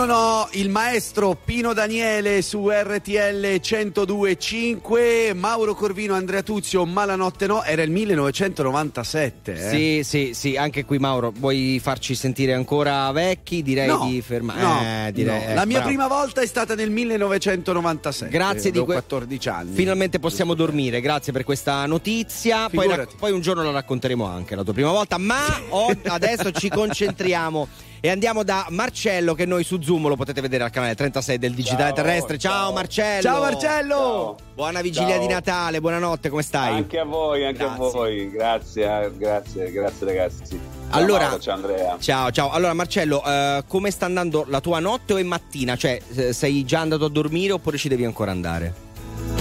Ho, il maestro Pino Daniele su RTL 102.5, Mauro Corvino, Andrea Tuzio, Malanotte no, era il 1997. eh. Sì, sì, sì, anche qui Mauro, vuoi farci sentire ancora vecchi? Direi No, di fermare. no, eh, direi, no. eh, La mia bravo. prima volta è stata nel 1997. Grazie di que- 14 anni. Finalmente possiamo dormire, grazie per questa notizia. Poi, poi un giorno la racconteremo anche la tua prima volta, ma o- adesso ci concentriamo e andiamo da Marcello che noi su Zoom lo potete vedere al canale 36 del Digitale Ciao, Terrestre. Ciao, ciao. Marcello. Ciao Marcello. Buona vigilia Ciao. di Natale, buonanotte, come stai? Anche a voi, anche a voi. Grazie, eh, grazie, grazie ragazzi. Ciao Allora- Mauro, ciao Andrea. Ciao, ciao. Allora, Marcello, eh, come sta andando la tua notte o è mattina? Cioè, eh, sei già andato a dormire oppure ci devi ancora andare?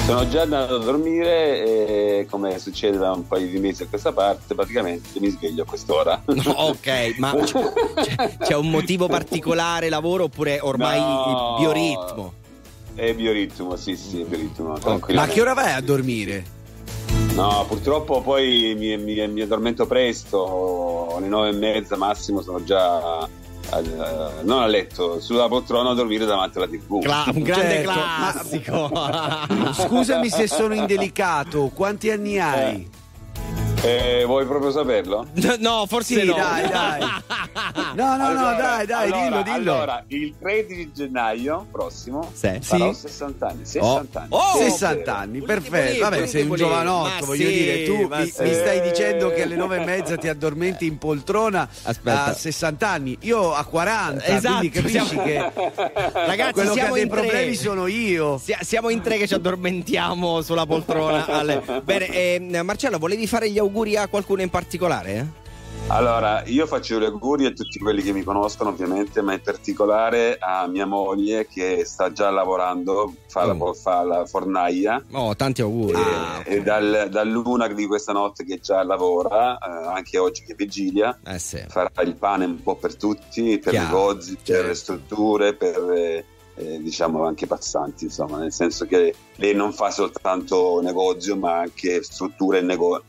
Sono già andato a dormire e come succede da un paio di mesi a questa parte, praticamente mi sveglio a quest'ora. No, ok, ma c'è, c'è- un motivo particolare lavoro oppure ormai No. il bioritmo? È bioritmo, sì, sì, bioritmo. Ma a che ora vai a dormire? No, purtroppo poi mi, mi- mi addormento presto, alle nove e mezza massimo sono già al- non a letto, sulla poltrona a dormire davanti alla tv. Cla- un grande Certo, classico. Scusami se sono indelicato, quanti anni hai? Eh, vuoi proprio saperlo? no, forse Sì, no. dai, dai. No, no, no, dai, dai, allora, dillo, dillo. Allora, il 13 gennaio prossimo Sì. farò Sì. 60 anni. 60 anni. Oh, 60 anni, perfetto. Vabbè, sei un giovanotto, voglio sì, dire, tu mi, sì. mi stai Eh. dicendo che alle nove e mezza ti addormenti in poltrona Aspetta. a 60 anni. Io a 40, Esatto, quindi capisci siamo- che Ragazzi, quello che ha dei problemi sono io. Sia- Siamo in tre che ci addormentiamo sulla poltrona. alle- Bene, eh, Marcello, volevi fare gli auguri a qualcuno in particolare? Allora, io faccio gli auguri a tutti quelli che mi conoscono, ovviamente, ma in particolare a mia moglie che sta già lavorando, fa, la, Oh. fa la fornaia. Oh, tanti auguri. E, e dal- dall'una di questa notte che già lavora, eh, anche oggi che è vigilia, Eh sì. farà il pane un po' per tutti, per Chiaro, i negozi, per certo. le strutture, per eh, eh, diciamo anche passanti, insomma, nel senso che lei non fa soltanto negozio, ma anche strutture e nego-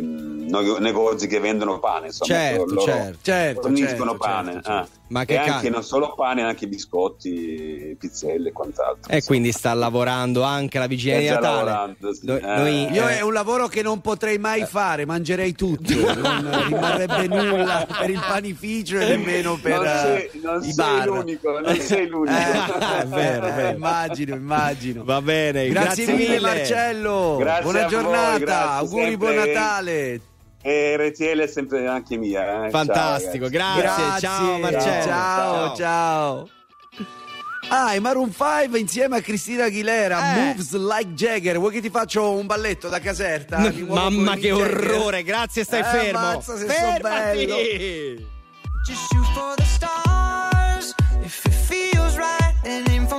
no- negozi che vendono pane, insomma, Certo, loro certo. Certo, forniscono certo, pane. certo, ah. Ma che e anche non solo pane, anche biscotti, pizzelle e quant'altro. E quindi sta lavorando anche la vigilia di Natale. sì. Noi- Eh. noi, Io eh, è un lavoro che non potrei mai fare, mangerei tutto, non rimarrebbe nulla per il panificio e nemmeno per non eh, sei, non i sei bar. l'unico, non sei l'unico. Eh, È vero, vero. immagino, immino. Va bene, Grazie, grazie, mille Marcello, Grazie buona voi, giornata, grazie, auguri, sempre. buon Natale. E RTL è sempre anche mia. eh. Fantastico, Ciao, ragazzi. grazie. Ciao Marcello. Ciao, ciao. Ah, e Maroon 5 insieme a Cristina Aguilera, Eh. Moves Like Jagger. Vuoi che ti faccio un balletto da Caserta? Mamma che orrore, grazie, stai Eh, fermo. ammazza se so Fermati. bello. Just shoot for the stars if it feels right and aim for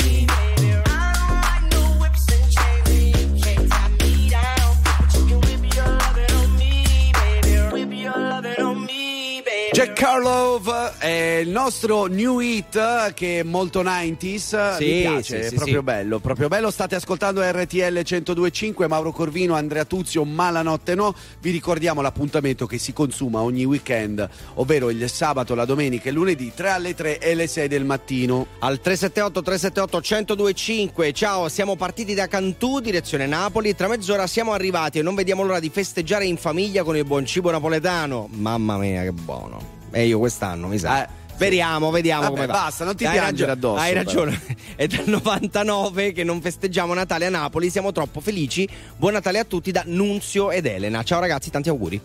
Jack Carlove è il nostro new hit che è molto 90s. Sì, Mi piace, sì, è sì, proprio bello, proprio bello. State ascoltando RTL 1025, Mauro Corvino, Andrea Tuzio, Malanotte no. Vi ricordiamo l'appuntamento che si consuma ogni weekend, ovvero il sabato, la domenica e lunedì, tra le 3 e le 6 del mattino. Al 378 378 1025 ciao siamo partiti da Cantù direzione Napoli tra mezz'ora siamo arrivati e non vediamo l'ora di festeggiare in famiglia con il buon cibo napoletano mamma mia che buono e io quest'anno mi sa Vediamo, vediamo Vabbè, come va. basta, non ti piangere addosso, Hai però. ragione. È dal 99 che non festeggiamo Natale a Napoli. Siamo troppo felici. Buon Natale a tutti da Nunzio ed Elena. Ciao ragazzi, tanti auguri.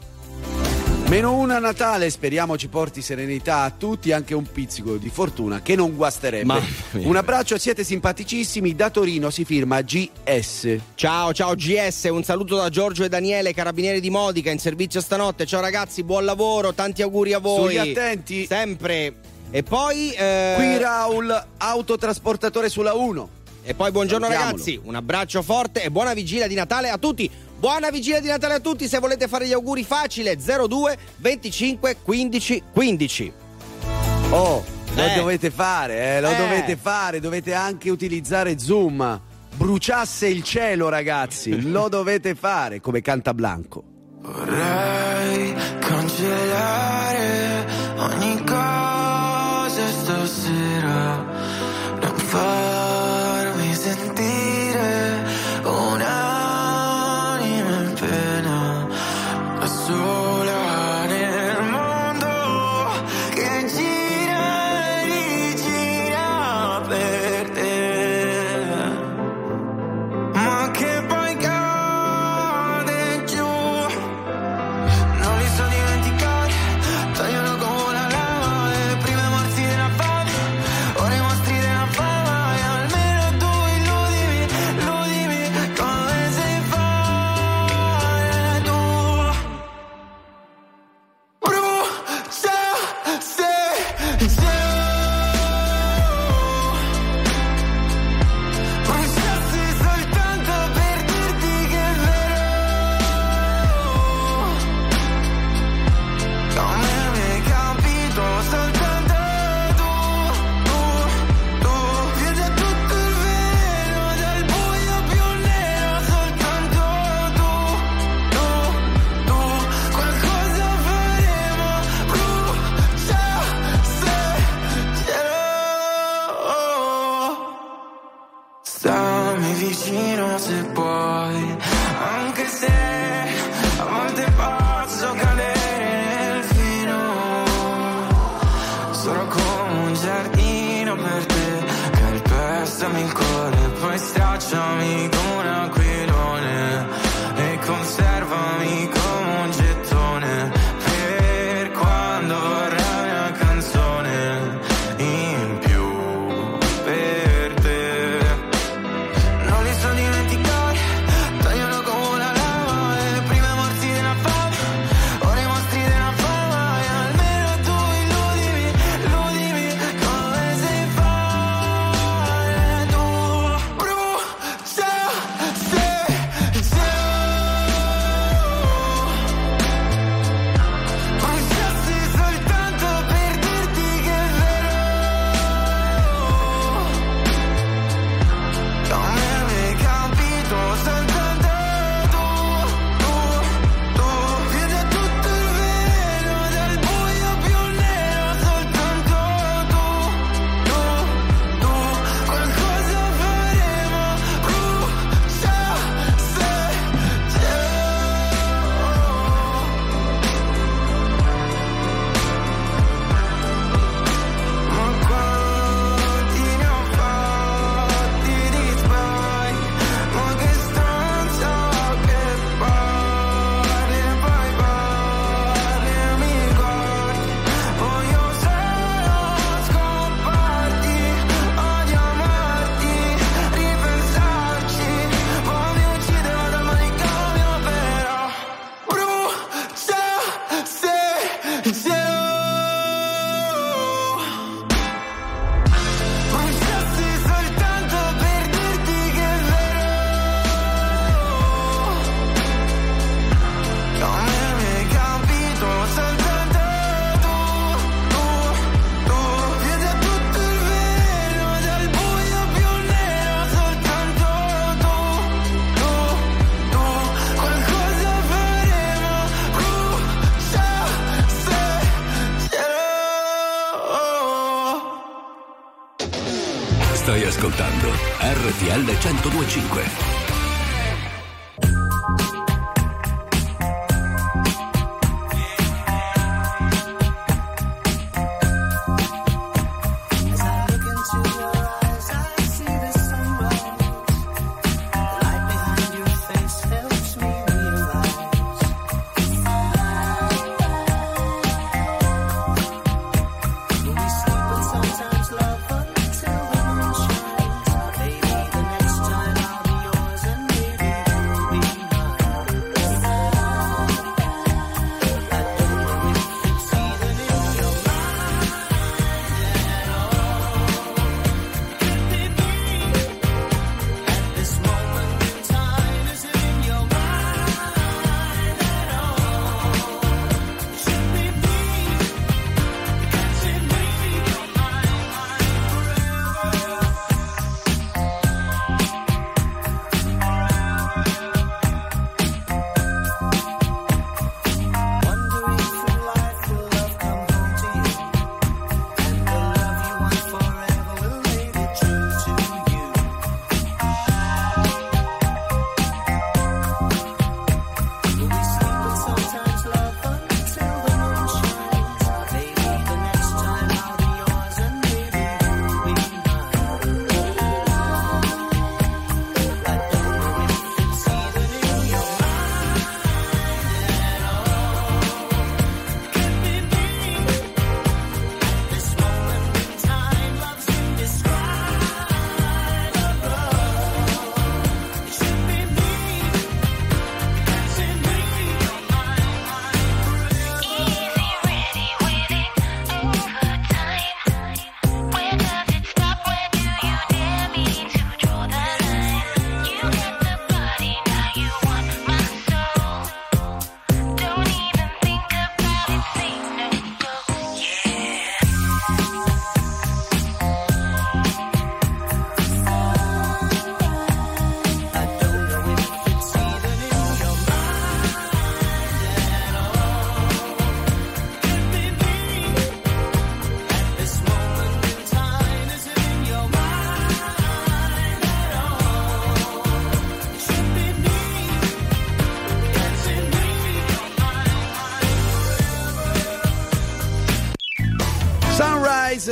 Meno una Natale, speriamo ci porti serenità a tutti, anche un pizzico di fortuna che non guasterebbe. Un abbraccio, siete simpaticissimi. Da Torino si firma GS. Ciao, ciao GS, un saluto da Giorgio e Daniele, carabinieri di Modica, in servizio stanotte. Ciao ragazzi, buon lavoro, tanti auguri a voi. Sugli attenti. Sempre. E poi. eh, Qui Raul, autotrasportatore sulla 1. E poi buongiorno ragazzi, un abbraccio forte e buona vigilia di Natale a tutti. Buona vigilia di Natale a tutti, se volete fare gli auguri facile 02 25 15 15. Oh, lo Eh. dovete fare, eh, lo Eh. dovete fare, dovete anche utilizzare Zoom. Bruciasse il cielo, ragazzi, lo dovete fare, come canta Blanco. Vorrei cancellare ogni cosa stasera, non farmi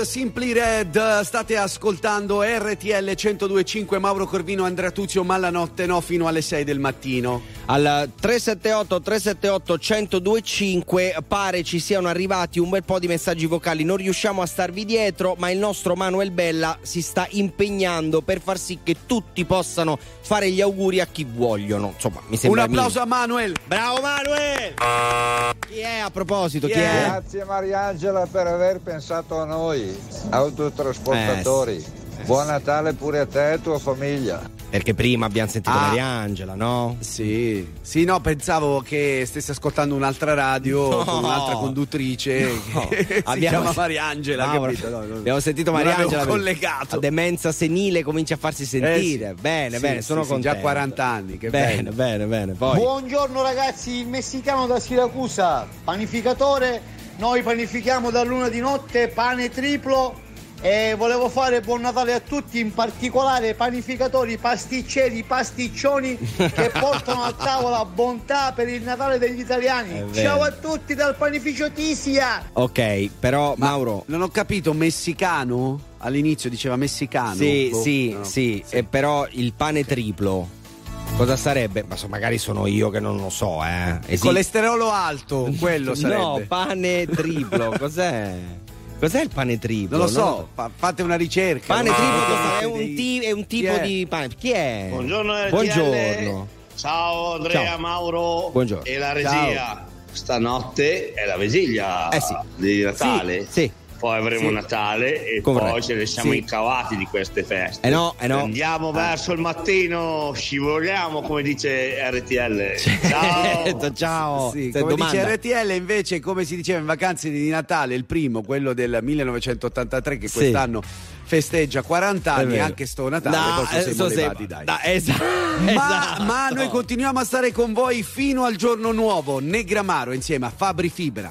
Simply Red, state ascoltando RTL 1025 Mauro Corvino, Andrea Tuzio, Malanotte, no, fino alle 6 del mattino. Al 378 378 1025 pare ci siano arrivati un bel po' di messaggi vocali, non riusciamo a starvi dietro, ma il nostro Manuel Bella si sta impegnando per far sì che tutti possano fare gli auguri a chi vogliono. Insomma, mi Un sembra applauso a Manuel. Bravo Manuel! Chi è a proposito? Chi Chi è? è? Grazie Mariangela per aver pensato a noi, autotrasportatori. Eh, Buon Natale pure a te e tua famiglia. Perché prima abbiamo sentito Ah. Mariangela, no? Sì, sì, no, pensavo che stessi ascoltando un'altra radio No. con un'altra conduttrice No. che si Abbiamo- chiama Mariangela, Mauro, capito? No, no. Abbiamo sentito Mariangela. collegato. La demenza senile comincia a farsi sentire. Eh sì. Bene, Sì, bene, sì, sono sì, contento. già 40 anni, che bene, bello. bene, bene. Poi. Buongiorno ragazzi, il messicano da Siracusa, panificatore, noi panifichiamo da luna di notte pane triplo e volevo fare buon Natale a tutti, in particolare panificatori, pasticceri, pasticcioni che portano a tavola bontà per il Natale degli italiani. Ciao a tutti dal panificio Tisia! Ok, però Mauro. Non ho capito, messicano? All'inizio diceva messicano. Sì, Boh, sì, no. sì, eh, però il pane triplo. Cosa sarebbe? Ma so, magari sono io che non lo so, eh. Il Esi- colesterolo alto, quello sarebbe. No, pane triplo, cos'è? Cos'è il pane triplo? Non lo so, No. fa- fate una ricerca. Pane No, triplo è, un ti- è un tipo è? di pane. Chi è? Buongiorno RTL. Buongiorno. Ciao Andrea, Ciao. Mauro Buongiorno. e la regia. Stanotte è la vigilia Eh sì. di Natale. Sì, sì. Poi avremo Sì. Natale e Corretto. poi ce ne siamo Sì. incavati di queste feste. Eh no, eh no. Andiamo Eh. verso il mattino, scivoliamo come dice RTL. Ciao. Ciao. Sì, come domanda. dice RTL invece come si diceva in vacanze di Natale il primo quello del 1983 che Sì. quest'anno festeggia 40 È anni anche sto Natale No, eh, siamo so se- levati, dai. da- esa- ma, esatto. ma noi continuiamo a stare con voi fino al giorno nuovo Negramaro insieme a Fabri Fibra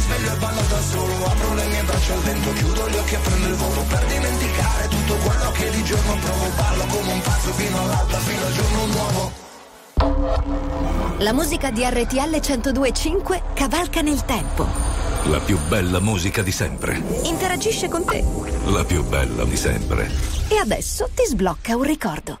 sveglio e ballo da solo Apro le mie braccia al vento, chiudo gli occhi e prendo il volo Per dimenticare tutto quello che di giorno provo Ballo come un pazzo fino all'alba, fino al giorno nuovo La musica di RTL 1025 cavalca nel tempo. La più bella musica di sempre. Interagisce con te. La più bella di sempre. E adesso ti sblocca un ricordo.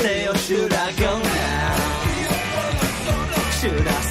Stay or should I go now? Should I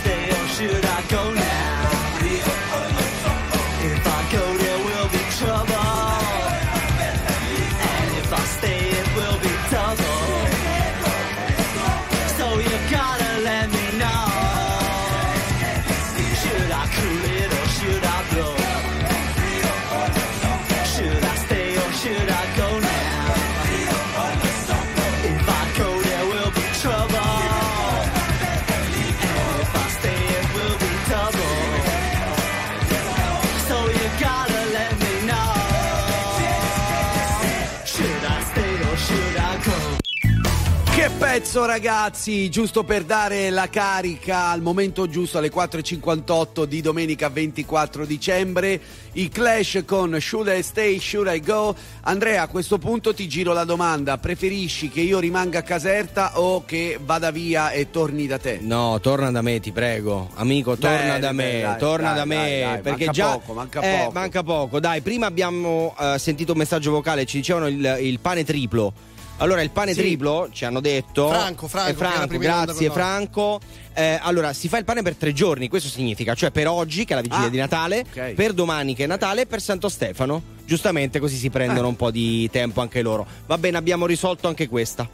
pezzo ragazzi, giusto per dare la carica al momento giusto alle 4.58 di domenica 24 dicembre, i Clash con Should I Stay, Should I Go? Andrea a questo punto ti giro la domanda, preferisci che io rimanga a Caserta o che vada via e torni da te? No, torna da me, ti prego. Amico, torna Bene, da me, bene, dai, torna dai, da me. dai, perché manca già. poco, manca eh, poco. manca poco. Dai, prima abbiamo eh, sentito un messaggio vocale, ci dicevano il, il pane triplo. Allora, il pane Sì. triplo ci hanno detto. Franco, Franco, Eh, Franco grazie. Franco. Eh, allora, si fa il pane per tre giorni, questo significa, cioè per oggi, che è la vigilia Ah, di Natale, ok. per domani, che è Natale, e per Santo Stefano. Giustamente, così si prendono Eh. un po' di tempo anche loro. Va bene, abbiamo risolto anche questa.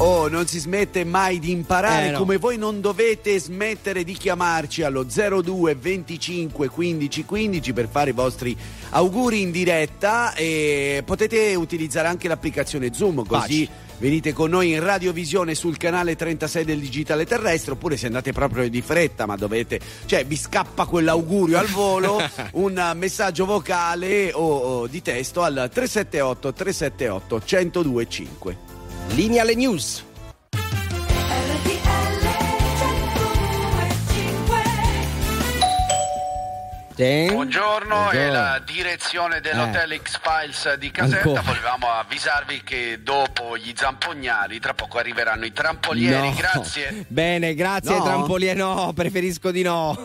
Oh, non si smette mai di imparare, Eh, no. come voi non dovete smettere di chiamarci allo 02 25 15 15 per fare i vostri auguri in diretta e potete utilizzare anche l'applicazione Zoom così Facile. venite con noi in radiovisione sul canale 36 del digitale terrestre oppure se andate proprio di fretta ma dovete, cioè vi scappa quell'augurio al volo, un messaggio vocale o, o di testo al 378 378 1025. Linea alle news. Buongiorno, è Buongiorno. la direzione dell'Hotel X-Files di Caserta. Ancora. Volevamo avvisarvi che dopo gli zampognari, tra poco arriveranno i trampolieri. No. Grazie. Bene, grazie No? Trampolie. No, preferisco di no.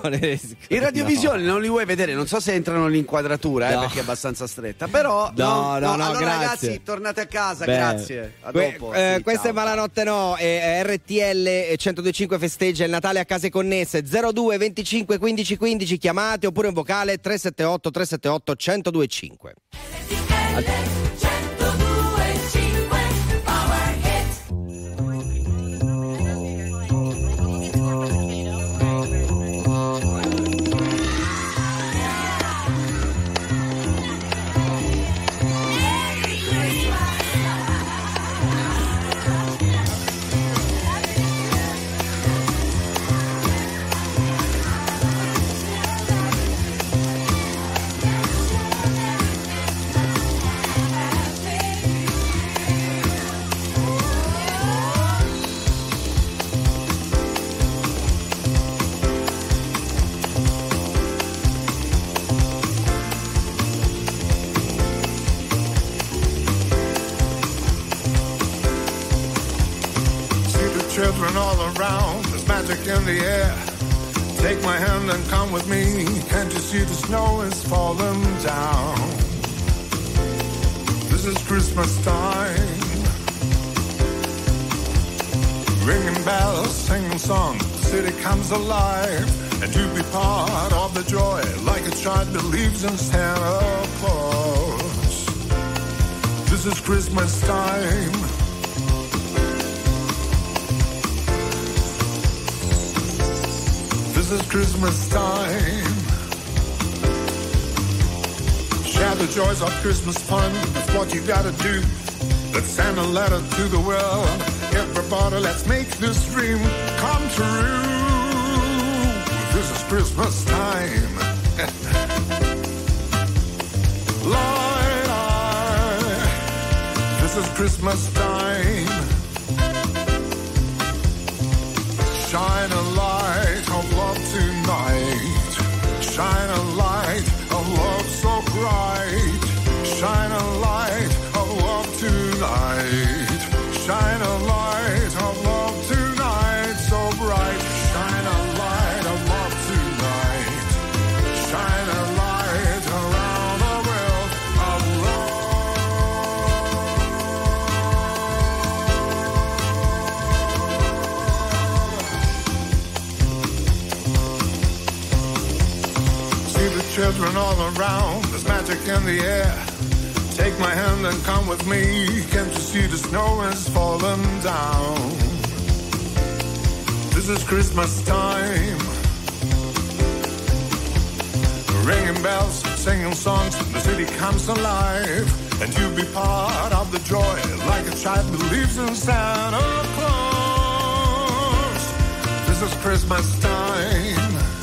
In radiovisione non li vuoi vedere, non so se entrano nell'inquadratura eh, No. perché è abbastanza stretta, però No, no, no, allora grazie. ragazzi, tornate a casa, Beh, grazie. A que- dopo. eh, Sì, questa ciao. è Malanotte No, e RTL 1025 festeggia il Natale a case connesse 02 25 15 15 chiamate oppure un vocale 378 378 1025. All around, there's magic in the air. Take my hand and come with me. Can't you see the snow is falling down? This is Christmas time. Ringing bells, singing songs, the city comes alive. And you be part of the joy, like a child believes in Santa Claus. This is Christmas time. Is Christmas time. Share the joys of Christmas fun. That's what you gotta do. Let's send a letter to the world. Everybody, let's make this dream come true. This is Christmas time. Light eye. This is Christmas time. Shine a light. Shine a light of love so bright. Shine a light of love tonight. Shine children all around, there's magic in the air. Take my hand and come with me. Can't you see the snow is falling down? This is Christmas time. Ringing bells, singing songs, the city comes alive. And you be part of the joy, like a child believes in Santa Claus. This is Christmas time.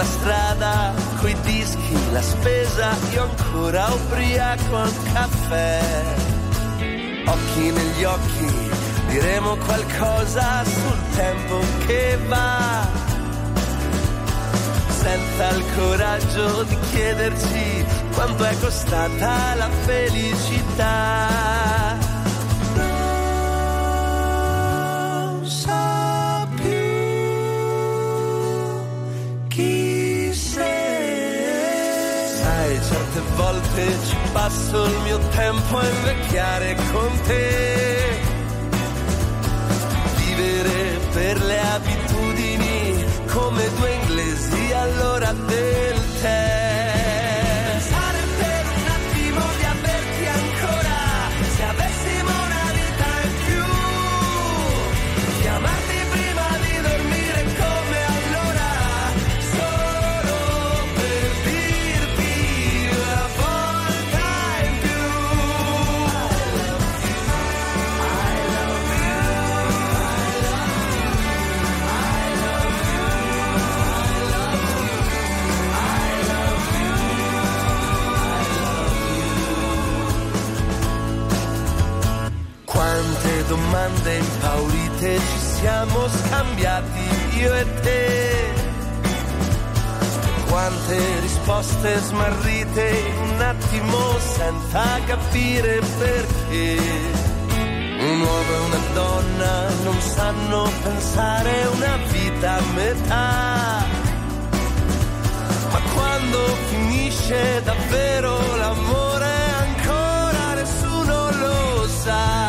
La strada, coi dischi, la spesa, io ancora ubriaco al caffè. Occhi negli occhi, diremo qualcosa sul tempo che va. Senza il coraggio di chiederci quanto è costata la felicità. Volte ci passo il mio tempo a invecchiare con te. Vivere per le abitudini come due inglesi all'ora del tè. Domande impaurite ci siamo scambiati io e te. Quante risposte smarrite in un attimo senza capire perché. Un uomo e una donna non sanno pensare una vita a metà. Ma quando finisce davvero l'amore ancora nessuno lo sa.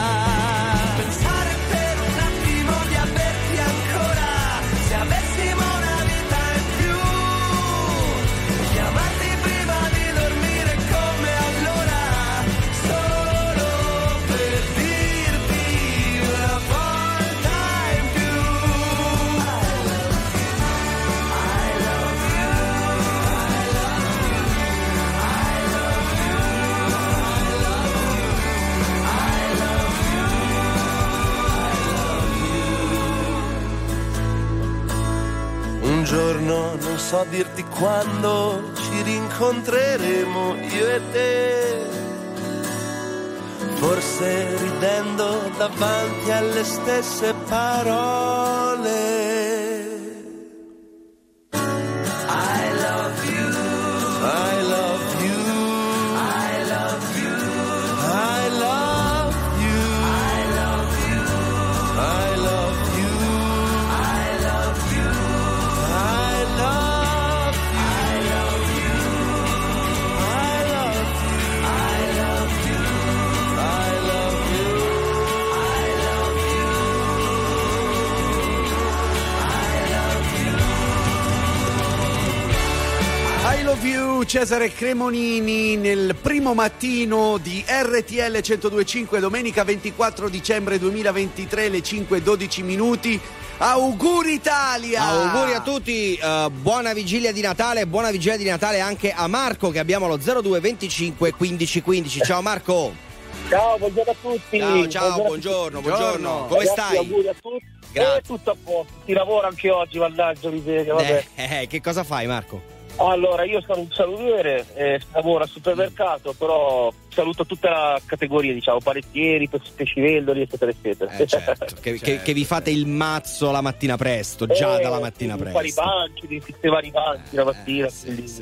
So dirti quando ci rincontreremo io e te. Forse ridendo davanti alle stesse parole. Cesare Cremonini nel primo mattino di RTL 1025 domenica 24 dicembre 2023 le 5.12 minuti. Auguri Italia! Auguri a tutti, eh, buona vigilia di Natale, buona vigilia di Natale anche a Marco che abbiamo allo 0225 15 15. Ciao Marco. Ciao, buongiorno a tutti. Ciao, ciao, buongiorno, tutti. buongiorno. Come Ragazzi, stai? Auguri a tutti. Grazie. Eh, tutto a posto. Si lavora anche oggi, mannaggia miseria, vabbè. Eh, eh, che cosa fai Marco? Allora, io sono un salumiere, eh, lavoro al supermercato, però saluto tutta la categoria, diciamo, parecchieri, pescivendoli, eccetera, eccetera. Eh, certo, che, che- che vi fate il mazzo la mattina presto, già Eh, dalla mattina di Fare i presto. banchi, di sistemare i banchi la mattina, quindi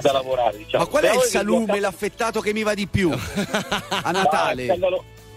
da lavorare, diciamo. Ma qual è il Però io- salume, l'affettato che mi va di più? A Natale?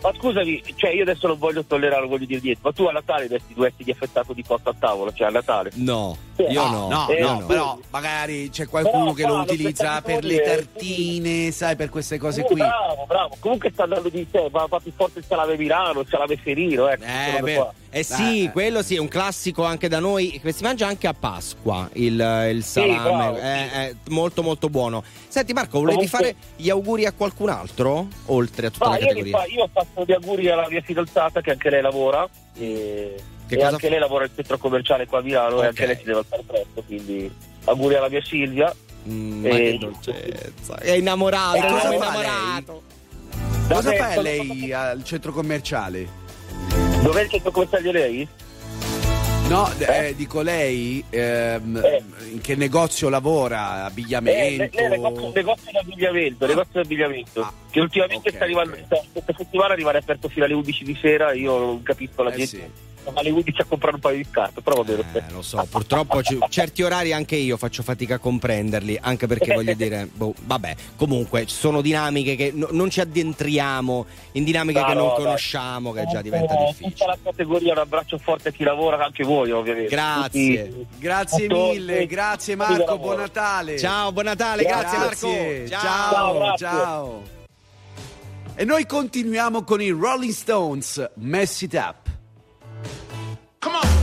ma scusami, cioè io adesso non voglio tollerare, voglio dire niente, ma tu a Natale vesti due di affettato di cotta a tavola, cioè a Natale? No, io no, no, Eh, no, però magari c'è qualcuno Però, che lo utilizza per le tartine, sai, per queste cose qui. Bravo, bravo, comunque sta andando di sé, va, va più forte il salame Milano, il salame Ferino, ecco. Eh, beh. Eh sì, Eh, quello sì, è un classico anche da noi, che si mangia anche a Pasqua, il, il salame, bravo, è, è molto molto buono. Senti Marco, volevi Comunque- fare gli auguri a qualcun altro? Oltre a tutta Ma la io, categoria? fa- io ho fatto gli auguri alla mia fidanzata che anche lei lavora e, Che e cosa anche fa? lei lavora al centro commerciale qua a Milano Ok. e anche lei si deve alzare presto, quindi auguri alla mia Silvia. Mm, E- ma che dolcezza. È innamorato, cosa è fa innamorato. Cosa Vabbè, fa lei al centro commerciale? Dov'è il centro commerciale di lei? No, eh, dico lei ehm, in che negozio lavora? Eh, lei- Abbigliamento? lei è negozio, negozio di abbigliamento, negozio di abbigliamento Ah, che ultimamente sta arrivando, sta- questa settimana rimane aperto fino alle 11 di sera, io non capisco la Eh, gente. sì. Ma alle 11 a comprare un paio di scarpe, però va bene. Eh, lo so, purtroppo ci- certi orari anche io faccio fatica a comprenderli, anche perché voglio dire, boh, vabbè, comunque ci sono dinamiche che no- non ci addentriamo in dinamiche No, che non no, dai. conosciamo, che già diventa Eh, difficile. Tutta la categoria, un abbraccio forte a chi lavora, anche voi ovviamente. Grazie. Tutti- Grazie tutto- mille, grazie Marco, buon Natale. Ciao, buon Natale, grazie, Grazie, Marco. Ciao, Ciao, ciao. grazie. E noi continuiamo con i Rolling Stones, Mess It Up. You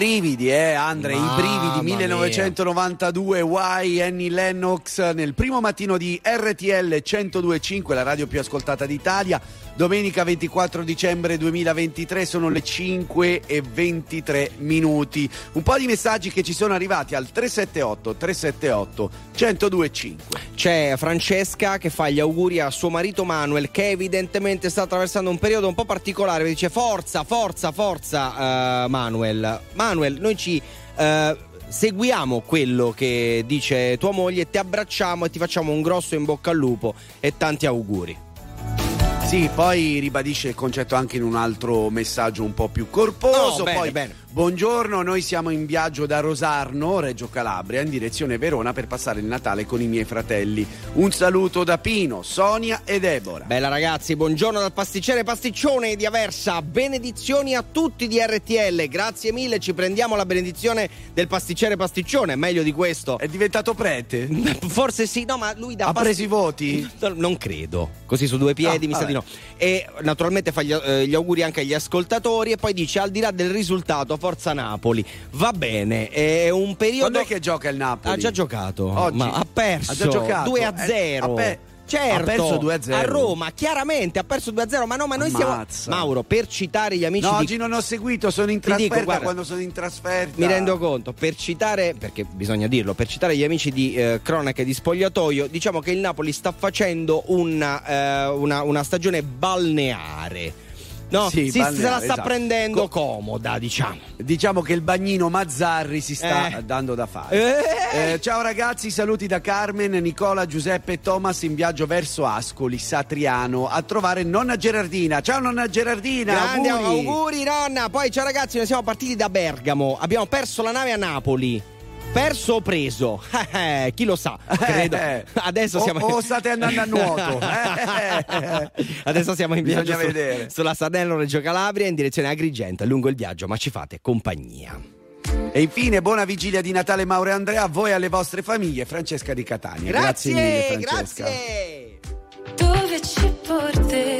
brividi, eh, Andre, i brividi mia. 1992, Y, Annie Lennox nel primo mattino di RTL 1025, la radio più ascoltata d'Italia. Domenica 24 dicembre 2023 sono le 5 e 23 minuti. Un po' di messaggi che ci sono arrivati al 378 378 1025. C'è Francesca che fa gli auguri a suo marito Manuel che evidentemente sta attraversando un periodo un po' particolare. Dice forza, forza, forza eh, Manuel. Manuel, noi ci eh, seguiamo quello che dice tua moglie, ti abbracciamo e ti facciamo un grosso in bocca al lupo e tanti auguri. Sì, poi ribadisce il concetto anche in un altro messaggio un po' più corposo. Oh, bene, poi, bene. Buongiorno, noi siamo in viaggio da Rosarno, Reggio Calabria, in direzione Verona per passare il Natale con i miei fratelli. Un saluto da Pino, Sonia e Deborah. Bella ragazzi, buongiorno dal pasticcere Pasticcione di Aversa. Benedizioni a tutti di RTL. Grazie mille, ci prendiamo la benedizione del pasticcere Pasticcione. Meglio di questo. È diventato prete? Forse sì, no, ma lui da Ha pasti- preso i voti? Non credo. Così su due piedi Ah, mi sa di no. E naturalmente fa gli, eh, gli auguri anche agli ascoltatori e poi dice al di là del risultato, forza Napoli. Va bene, è un periodo Quando è che gioca il Napoli? Ha già giocato. Oggi? Ma ha perso Ha già giocato? 2 a Eh, 0. ha pe- Certo, ha perso 2 a 0. A Roma, chiaramente ha perso 2 a 0, ma no, ma noi Ammazza. siamo Mauro, per citare gli amici No, di oggi non ho seguito, sono in Ti dico, trasferta guarda, quando sono in trasferta. mi rendo conto, per citare, perché bisogna dirlo, per citare gli amici di eh, Cronache di Spogliatoio, diciamo che il Napoli sta facendo una, eh, una- una stagione balneare. No, Sì, si, balneare, se la sta esatto. prendendo comoda, diciamo. Diciamo che il bagnino Mazzarri si sta Eh. dando da fare. Eh, ciao ragazzi, saluti da Carmen, Nicola, Giuseppe e Thomas in viaggio verso Ascoli, Satriano, a trovare nonna Gerardina. Ciao nonna Gerardina, Grande auguri. auguri, nonna. Poi, ciao ragazzi, noi siamo partiti da Bergamo. Abbiamo perso la nave a Napoli. Perso o preso? Eh, Chi lo sa? Credo. Eh. Adesso O- siamo o state andando a nuoto. Eh. Adesso siamo in viaggio su- sulla Sardello Reggio Calabria in direzione Agrigento. È lungo il viaggio, ma ci fate compagnia. E infine, buona vigilia di Natale Mauro e Andrea, a voi e alle vostre famiglie, Francesca di Catania. Grazie, mille, Francesca. grazie. Dove ci porterà?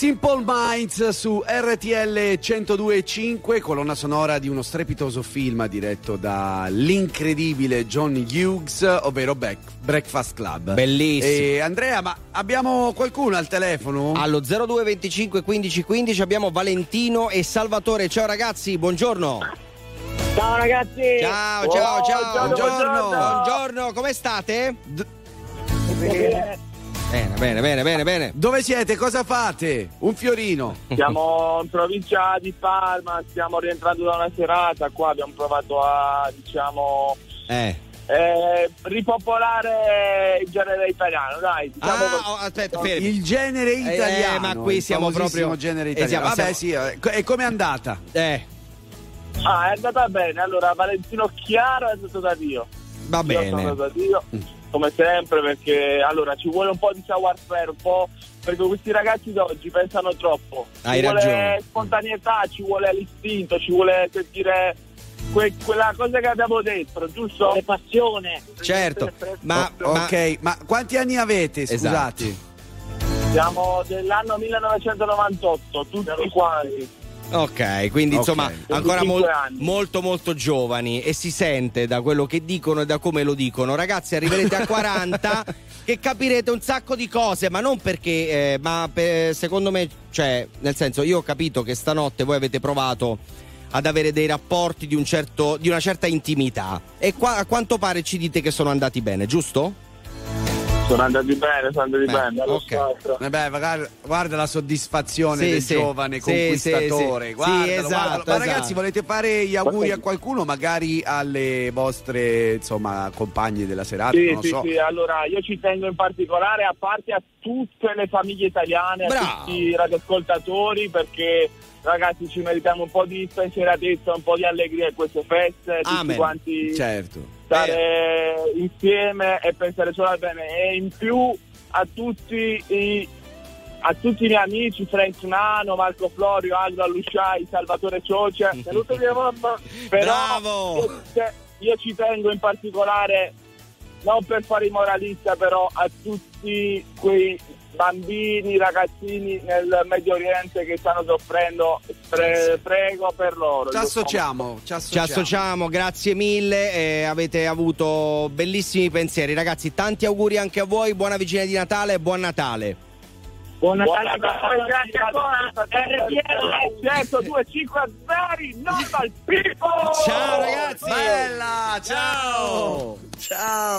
Simple Minds su RTL 102.5, colonna sonora di uno strepitoso film diretto dall'incredibile Johnny Hughes, ovvero Back- Breakfast Club. Bellissimo. E Andrea, ma abbiamo qualcuno al telefono? Allo 0225 15 15 abbiamo Valentino e Salvatore. Ciao ragazzi, buongiorno. Ciao ragazzi! Ciao, ciao, ciao. Buongiorno, Buongiorno, come state? Bene. Bene, bene, bene, bene, bene. Dove siete? Cosa fate? Un fiorino. Siamo in provincia di Parma, stiamo rientrando da una serata, qua abbiamo provato a, diciamo, Eh. eh, ripopolare il genere italiano, dai. Diciamo Ah, così. oh, aspetta, fermi. Il genere Eh, italiano. ma qui siamo proprio- genere eh, italiano. siamo- Vabbè, sì, eh, co- e com'è andata? Eh, Ah, è andata bene, allora Valentino Chiaro è andato da Dio. va Io sono bene. andato da Dio, come sempre, perché allora ci vuole un po' di savoir-faire, un po' perché questi ragazzi d'oggi pensano troppo. Ci Hai vuole ragione. spontaneità, ci vuole l'istinto, ci vuole sentire que- quella cosa che abbiamo dentro, giusto? Le passione. Certo, ma, ma- ok, ma quanti anni avete? Esatto. Scusate. Siamo dell'anno 1998, tutti quanti. Ok, quindi Ok. insomma ancora 25 mol- molto molto giovani e si sente da quello che dicono e da come lo dicono. Ragazzi, arriverete a 40 che capirete un sacco di cose, ma non perché, eh, ma per- secondo me, cioè, nel senso, io ho capito che stanotte voi avete provato ad avere dei rapporti di, un certo, di una certa intimità e qua, a quanto pare ci dite che sono andati bene, giusto? Sono andati bene, sono andati bene. allo ok. stato. Eh beh, guarda, guarda la soddisfazione Sì, del sì. giovane Sì, conquistatore. sì. Guardalo, Sì, esatto, guardalo. Ma ragazzi, esatto. volete fare gli auguri a qualcuno, magari alle vostre insomma compagne della serata? Sì, non lo sì, so. sì, allora io ci tengo in particolare a parte a tutte le famiglie italiane, a Bravo. tutti i radioascoltatori perché ragazzi ci meritiamo un po' di spensieratezza, un po' di allegria in queste feste, tutti Amen. quanti Certo. Stare insieme e pensare solo al bene e in più a tutti i a tutti i miei amici, Frank Nano, Marco Florio, Aldo Alusciai, Salvatore Ciocia, saluto mia mamma. Però Bravo! Io, io ci tengo in particolare, non per fare i moralista, però a tutti quei bambini, ragazzini nel Medio Oriente che stanno soffrendo, pre- prego per loro. Ci associamo, ci Ci associamo. associamo, grazie mille. eh, avete avuto bellissimi pensieri, ragazzi. Tanti auguri anche a voi. Buona vigilia di Natale e buon Natale. Buon Natale, grazie ancora. RTL 102 0 non dal Pippo! Ciao, ragazzi. Bella, ciao. Ciao.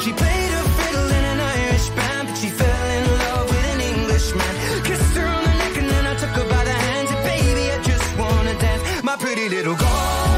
she played her fiddle in an Irish band, but she fell in love with an Englishman. Kissed her on the neck and then I took her by the hands. And baby, I just wanna dance, my pretty little girl.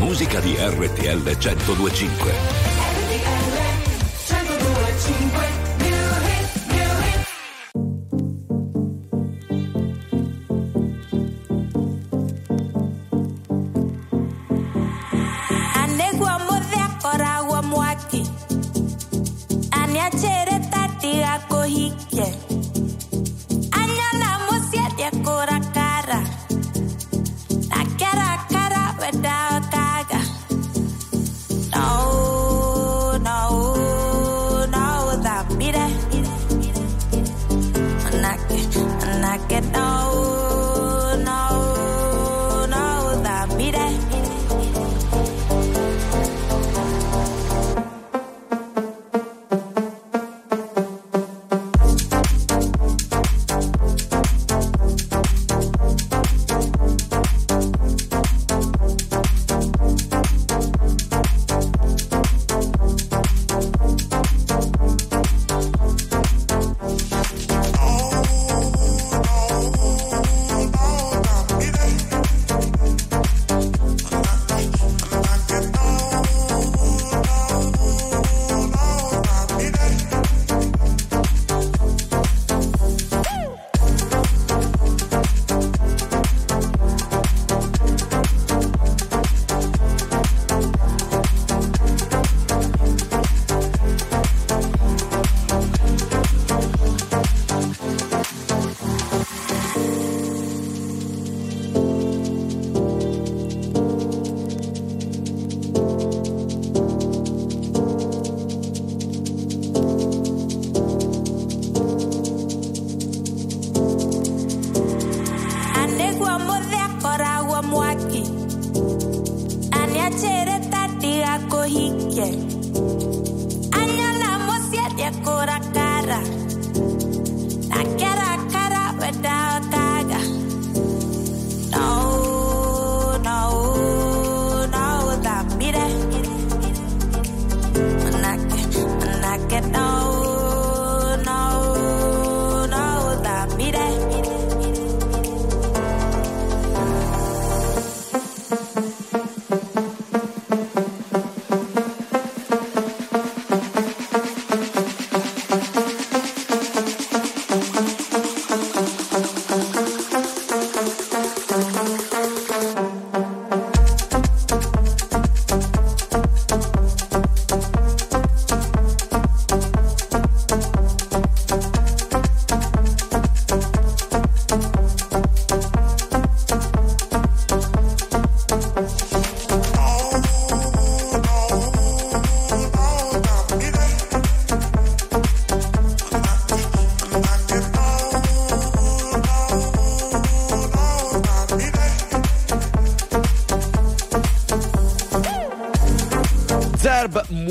musica di RTL 1025.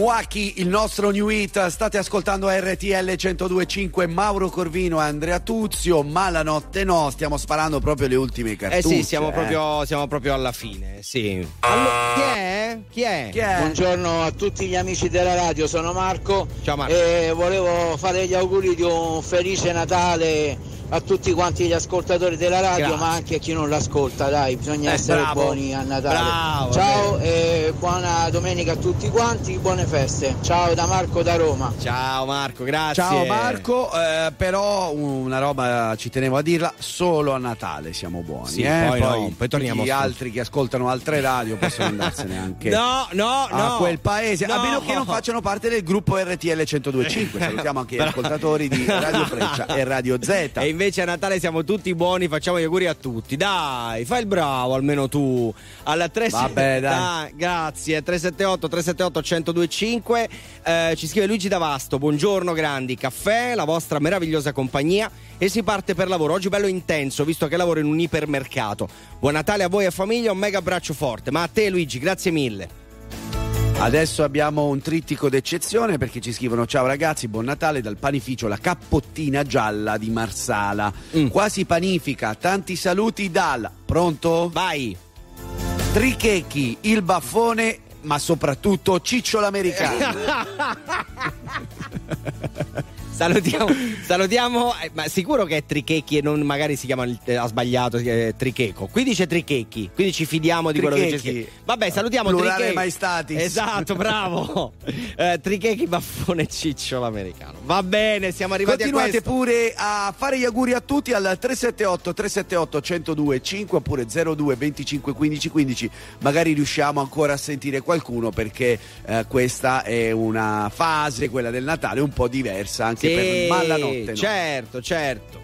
Waki, il nostro new hit, state ascoltando RTL 1025, Mauro Corvino, Andrea Tuzio, ma la notte no, stiamo sparando proprio le ultime cartucce. Eh sì, siamo, eh. Proprio, siamo proprio, alla fine, sì. Allora, chi, è? chi, è? chi è? Buongiorno a tutti gli amici della radio, sono Marco. Ciao Marco. E volevo fare gli auguri di un felice Natale a tutti quanti gli ascoltatori della radio, Grazie. ma anche a chi non l'ascolta, dai, bisogna Eh, essere bravo. buoni a Natale. Bravo, Ciao bene. e buona domenica a tutti quanti, buone feste. Ciao da Marco da Roma. Ciao Marco, grazie. Ciao Marco, eh, però una roba ci tenevo a dirla, solo a Natale siamo buoni. Sì, eh? poi no, poi torniamo Gli altri che ascoltano altre radio possono andarsene anche No, no, a no. quel paese, a No. meno che non facciano parte del gruppo RTL 1025. Salutiamo anche gli ascoltatori di Radio Freccia e Radio Z. E invece a Natale siamo tutti buoni, facciamo gli auguri a tutti. Dai, fai il bravo almeno tu. Alla 3 Vabbè, dai. grazie. 378 378 1025. Eh, ci scrive Luigi Davasto. Buongiorno grandi, caffè, la vostra meravigliosa compagnia e si parte per lavoro. Oggi bello intenso, visto che lavoro in un ipermercato. Buon Natale a voi e famiglia, un mega abbraccio forte. Ma a te Luigi, grazie mille. Adesso abbiamo un trittico d'eccezione perché ci scrivono ciao ragazzi, buon Natale dal panificio La Cappottina Gialla di Marsala. Mm. Quasi panifica, tanti saluti dal... Pronto? Vai! Trichechi, il baffone, ma soprattutto Ciccio l'americano. Salutiamo, salutiamo eh, ma sicuro che è Trichecchi e non magari si chiama, eh, ha sbagliato, chiama Tricheco. Qui dice Trichecchi, quindi ci fidiamo di quello che c'è scritto. Vabbè, salutiamo Plurale Trichecchi. maestatis. Esatto, bravo. eh, Trichecchi, baffone ciccio l'americano. Va bene, siamo arrivati Continuate a questo. pure a fare gli auguri a tutti al 378 378 1025 5 oppure 02 25 15 15. Magari riusciamo ancora a sentire qualcuno perché eh, questa è una fase, quella del Natale, un po' diversa anche Sì, per Malanotte. no? certo, certo.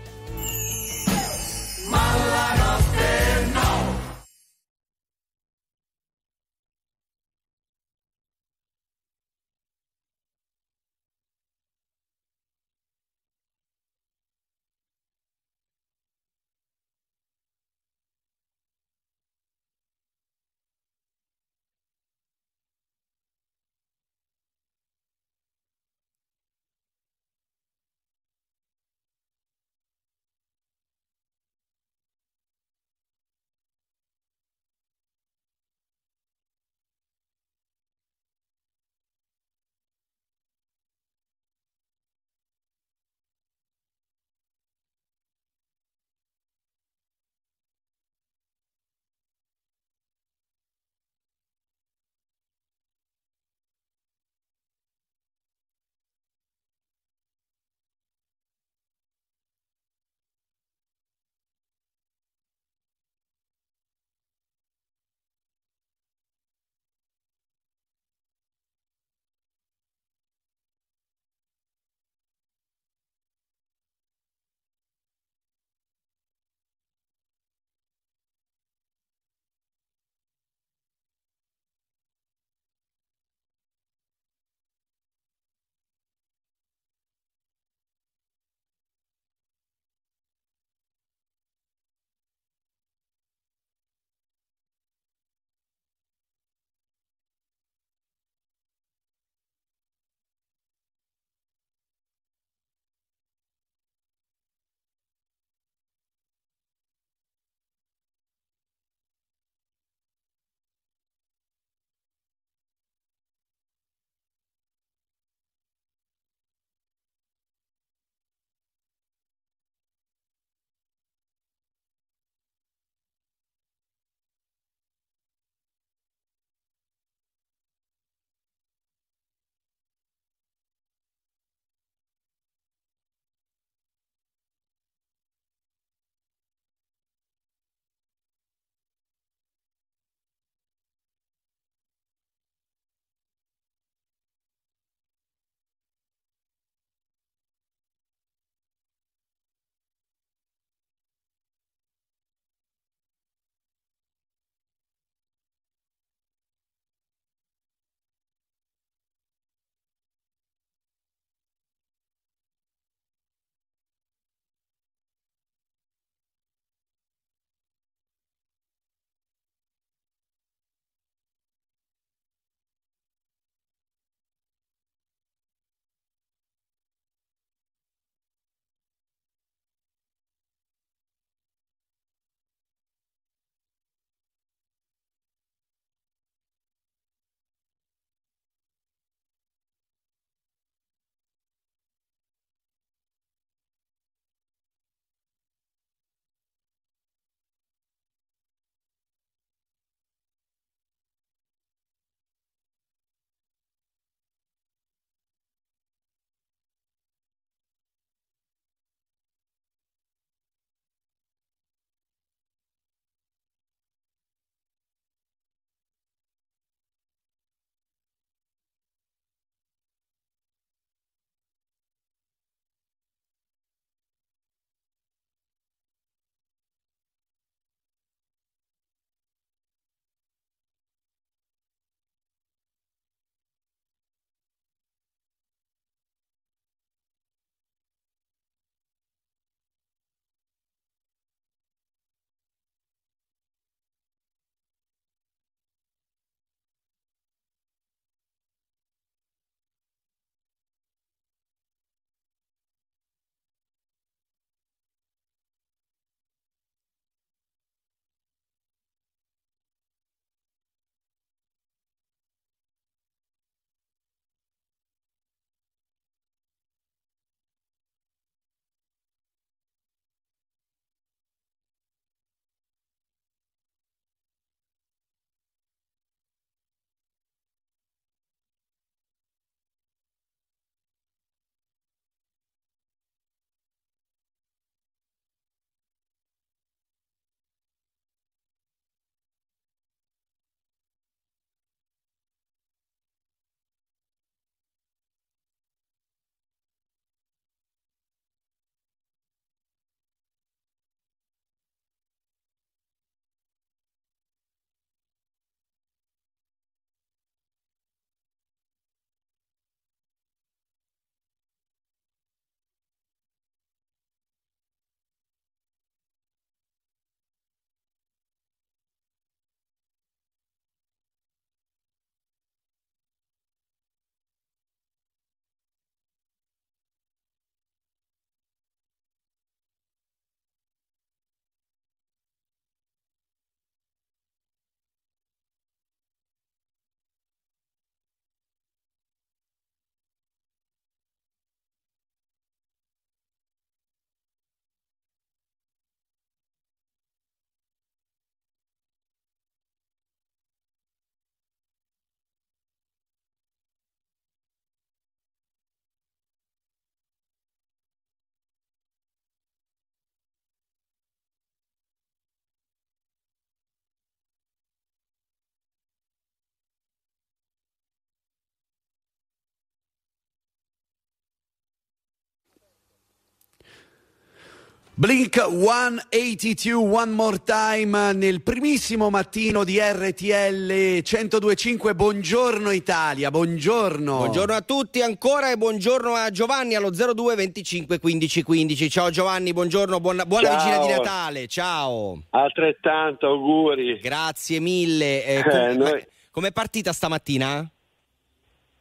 Blink 182 One More Time nel primissimo mattino di RTL 1025. Buongiorno Italia, buongiorno. Buongiorno a tutti ancora e buongiorno a Giovanni allo 02 25 15 15. Ciao Giovanni, buongiorno, buona, buona Ciao. vigilia di Natale. Ciao. Altrettanto, auguri. Grazie mille. Eh, Eh, com- noi- ma- Com'è partita stamattina?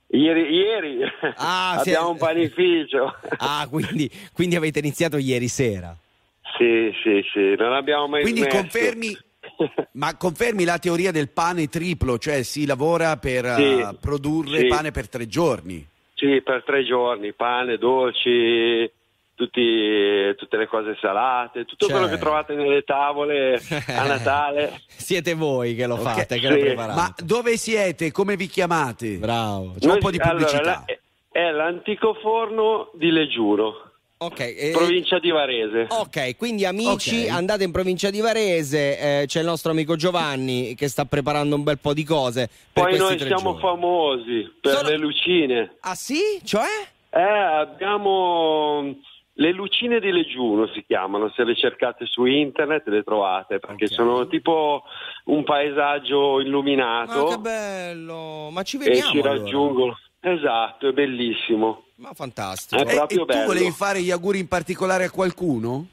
Ieri, ieri Ah, abbiamo un panificio. Ah, quindi, quindi avete iniziato ieri sera. Sì, sì, sì, non abbiamo mai Quindi smesso. confermi, ma confermi la teoria del pane triplo, cioè si lavora per Sì, eh, produrre sì. pane per tre giorni. Sì, per tre giorni, pane, dolci, tutti- tutte le cose salate, tutto quello Certo. che trovate nelle tavole a Natale. Siete voi che lo Ok, fate, che sì. lo preparate. Ma dove siete? Come vi chiamate? Bravo. C'è un Noi- po' di allora, pubblicità. la- è l'antico forno di Leggiuro, Ok, eh, provincia di Varese. Ok, quindi amici, Ok. andate in provincia di Varese, eh, c'è il nostro amico Giovanni che sta preparando un bel po' di cose. Per Poi noi tre siamo giorni. famosi per Sono- le lucine. Ah sì? Cioè? Eh, abbiamo le lucine di Leggiuno si chiamano, se le cercate su internet le trovate perché Ok. sono tipo un paesaggio illuminato Ma che bello! Ma ci e vediamo ci allora. raggiungono. Esatto, è bellissimo. Ma fantastico. È E, proprio e tu bello. volevi fare gli auguri in particolare a qualcuno?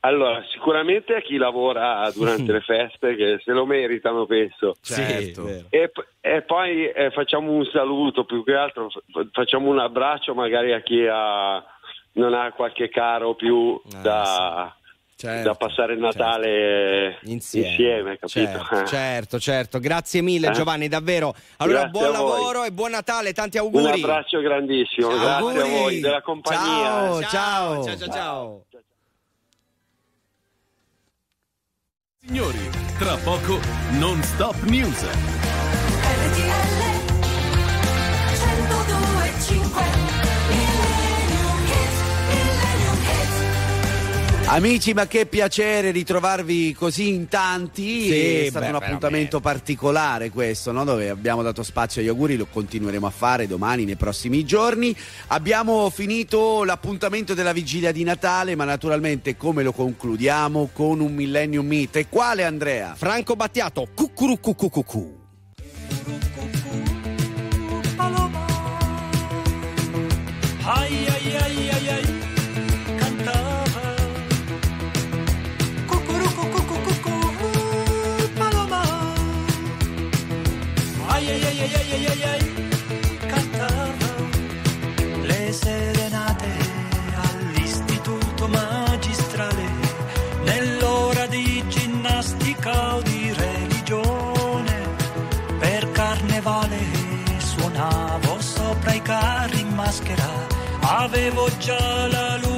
Allora, sicuramente a chi lavora durante le feste che se lo meritano, penso. Certo. E, e poi eh, facciamo un saluto, più che altro fa- facciamo un abbraccio magari a chi ha- non ha qualche caro più Ah, da, Certo, da passare il Natale Insieme, insieme, capito? Certo, certo, certo. Grazie mille Eh? Giovanni, davvero. Allora, Grazie buon lavoro e buon Natale, tanti Un auguri. abbraccio grandissimo, Ciao. grazie Auguri. a voi della compagnia. Ciao, ciao, ciao, ciao. ciao. Signori, tra poco non stop news. Amici, ma che piacere ritrovarvi così in tanti. Sì, è stato beh, un appuntamento particolare questo, no? dove abbiamo dato spazio agli auguri, lo continueremo a fare domani, nei prossimi giorni. Abbiamo finito l'appuntamento della vigilia di Natale, ma naturalmente come lo concludiamo? Con un Millennium Meet. E quale Andrea? Franco Battiato, cucurucucucucu. Ai serenate all'istituto magistrale Nell'ora di ginnastica o di religione Per carnevale suonavo sopra i carri in maschera Avevo già la luna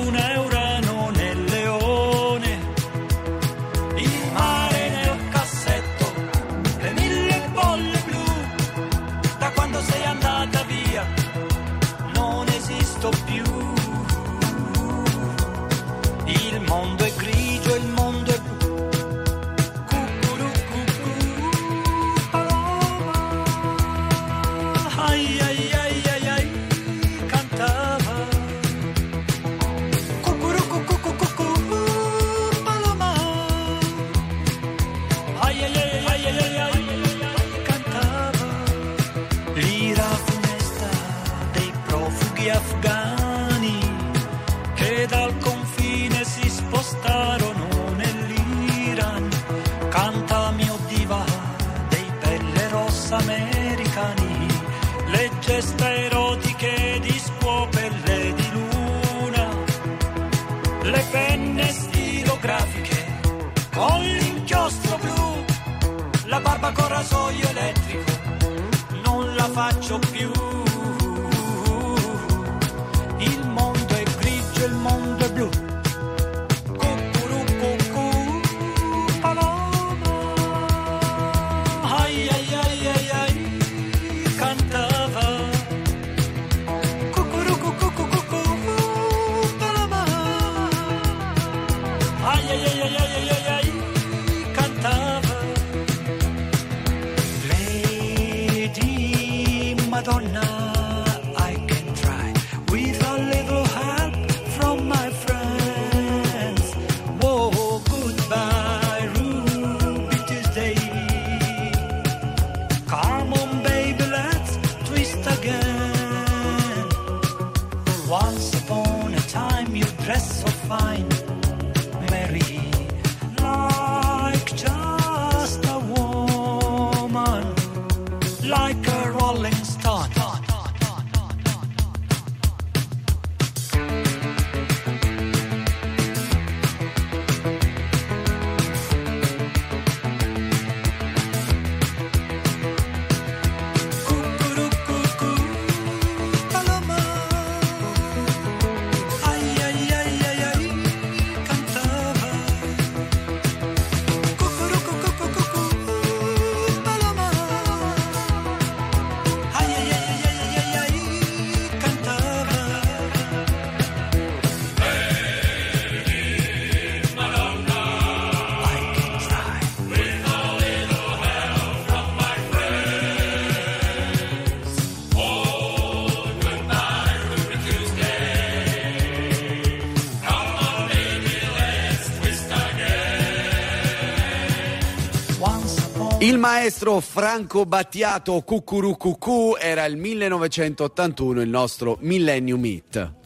maestro Franco Battiato Cucurucucù era il 1981 il nostro Millennium Hit.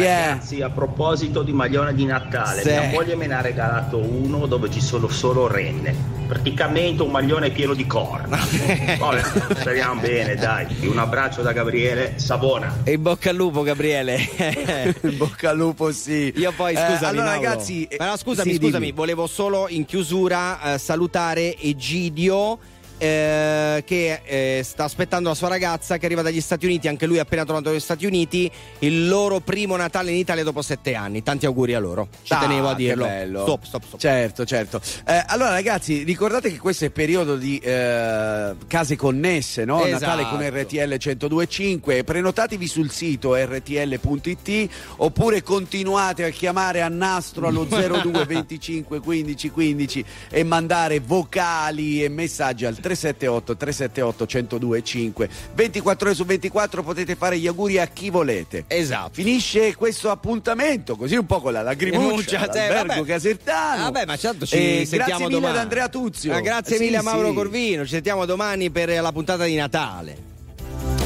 Chi è? Ragazzi, a proposito di maglione di Natale, Sì. mia moglie me ne ha regalato uno dove ci sono solo renne. Praticamente un maglione pieno di corna. Vabbè, speriamo bene, dai. Un abbraccio da Gabriele Savona. E in bocca al lupo, Gabriele. In bocca al lupo, sì. Io poi, Eh, scusami, allora, Mauro. ragazzi, eh, Però scusami, sì, scusami, dimmi. volevo solo in chiusura eh, salutare Egidio. Eh, che eh, sta aspettando la sua ragazza che arriva dagli Stati Uniti, anche lui è appena tornato dagli Stati Uniti, il loro primo Natale in Italia dopo sette anni. Tanti auguri a loro, ci Ah, tenevo a dirlo. bello. Stop, stop, stop. Certo, certo. Eh, allora, ragazzi, ricordate che questo è periodo di eh, case connesse, no? Esatto. Natale con RTL 1025. Prenotatevi sul sito rtl.it oppure continuate a chiamare a nastro allo 02 25 15 15 e mandare vocali e messaggi al 378 378 1025. 24 ore su 24 potete fare gli auguri a chi volete. Esatto. Finisce questo appuntamento così un po' con la lagrimuccia eh, all'albergo vabbè. Casertano. Vabbè, ma certo ci E sentiamo grazie mille domani. ad Andrea Tuzio. Ah, grazie Eh, sì, mille a Mauro sì. Corvino. Ci sentiamo domani per la puntata di Natale.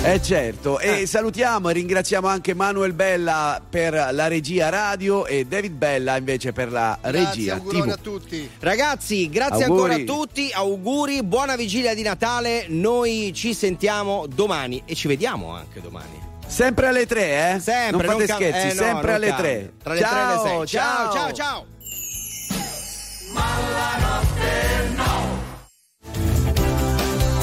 Eh certo, e eh. salutiamo e ringraziamo anche Manuel Bella per la regia radio e David Bella invece per la grazie, regia. Auguri a tutti. Ragazzi, grazie auguri. ancora a tutti, auguri, buona vigilia di Natale, noi ci sentiamo domani e ci vediamo anche domani. Sempre alle tre, eh? Sempre, non fate non scherzi, eh, no, sempre alle tre. Tra le ciao, 3 e le 6. Ciao, ciao, ciao. ciao. Ma no.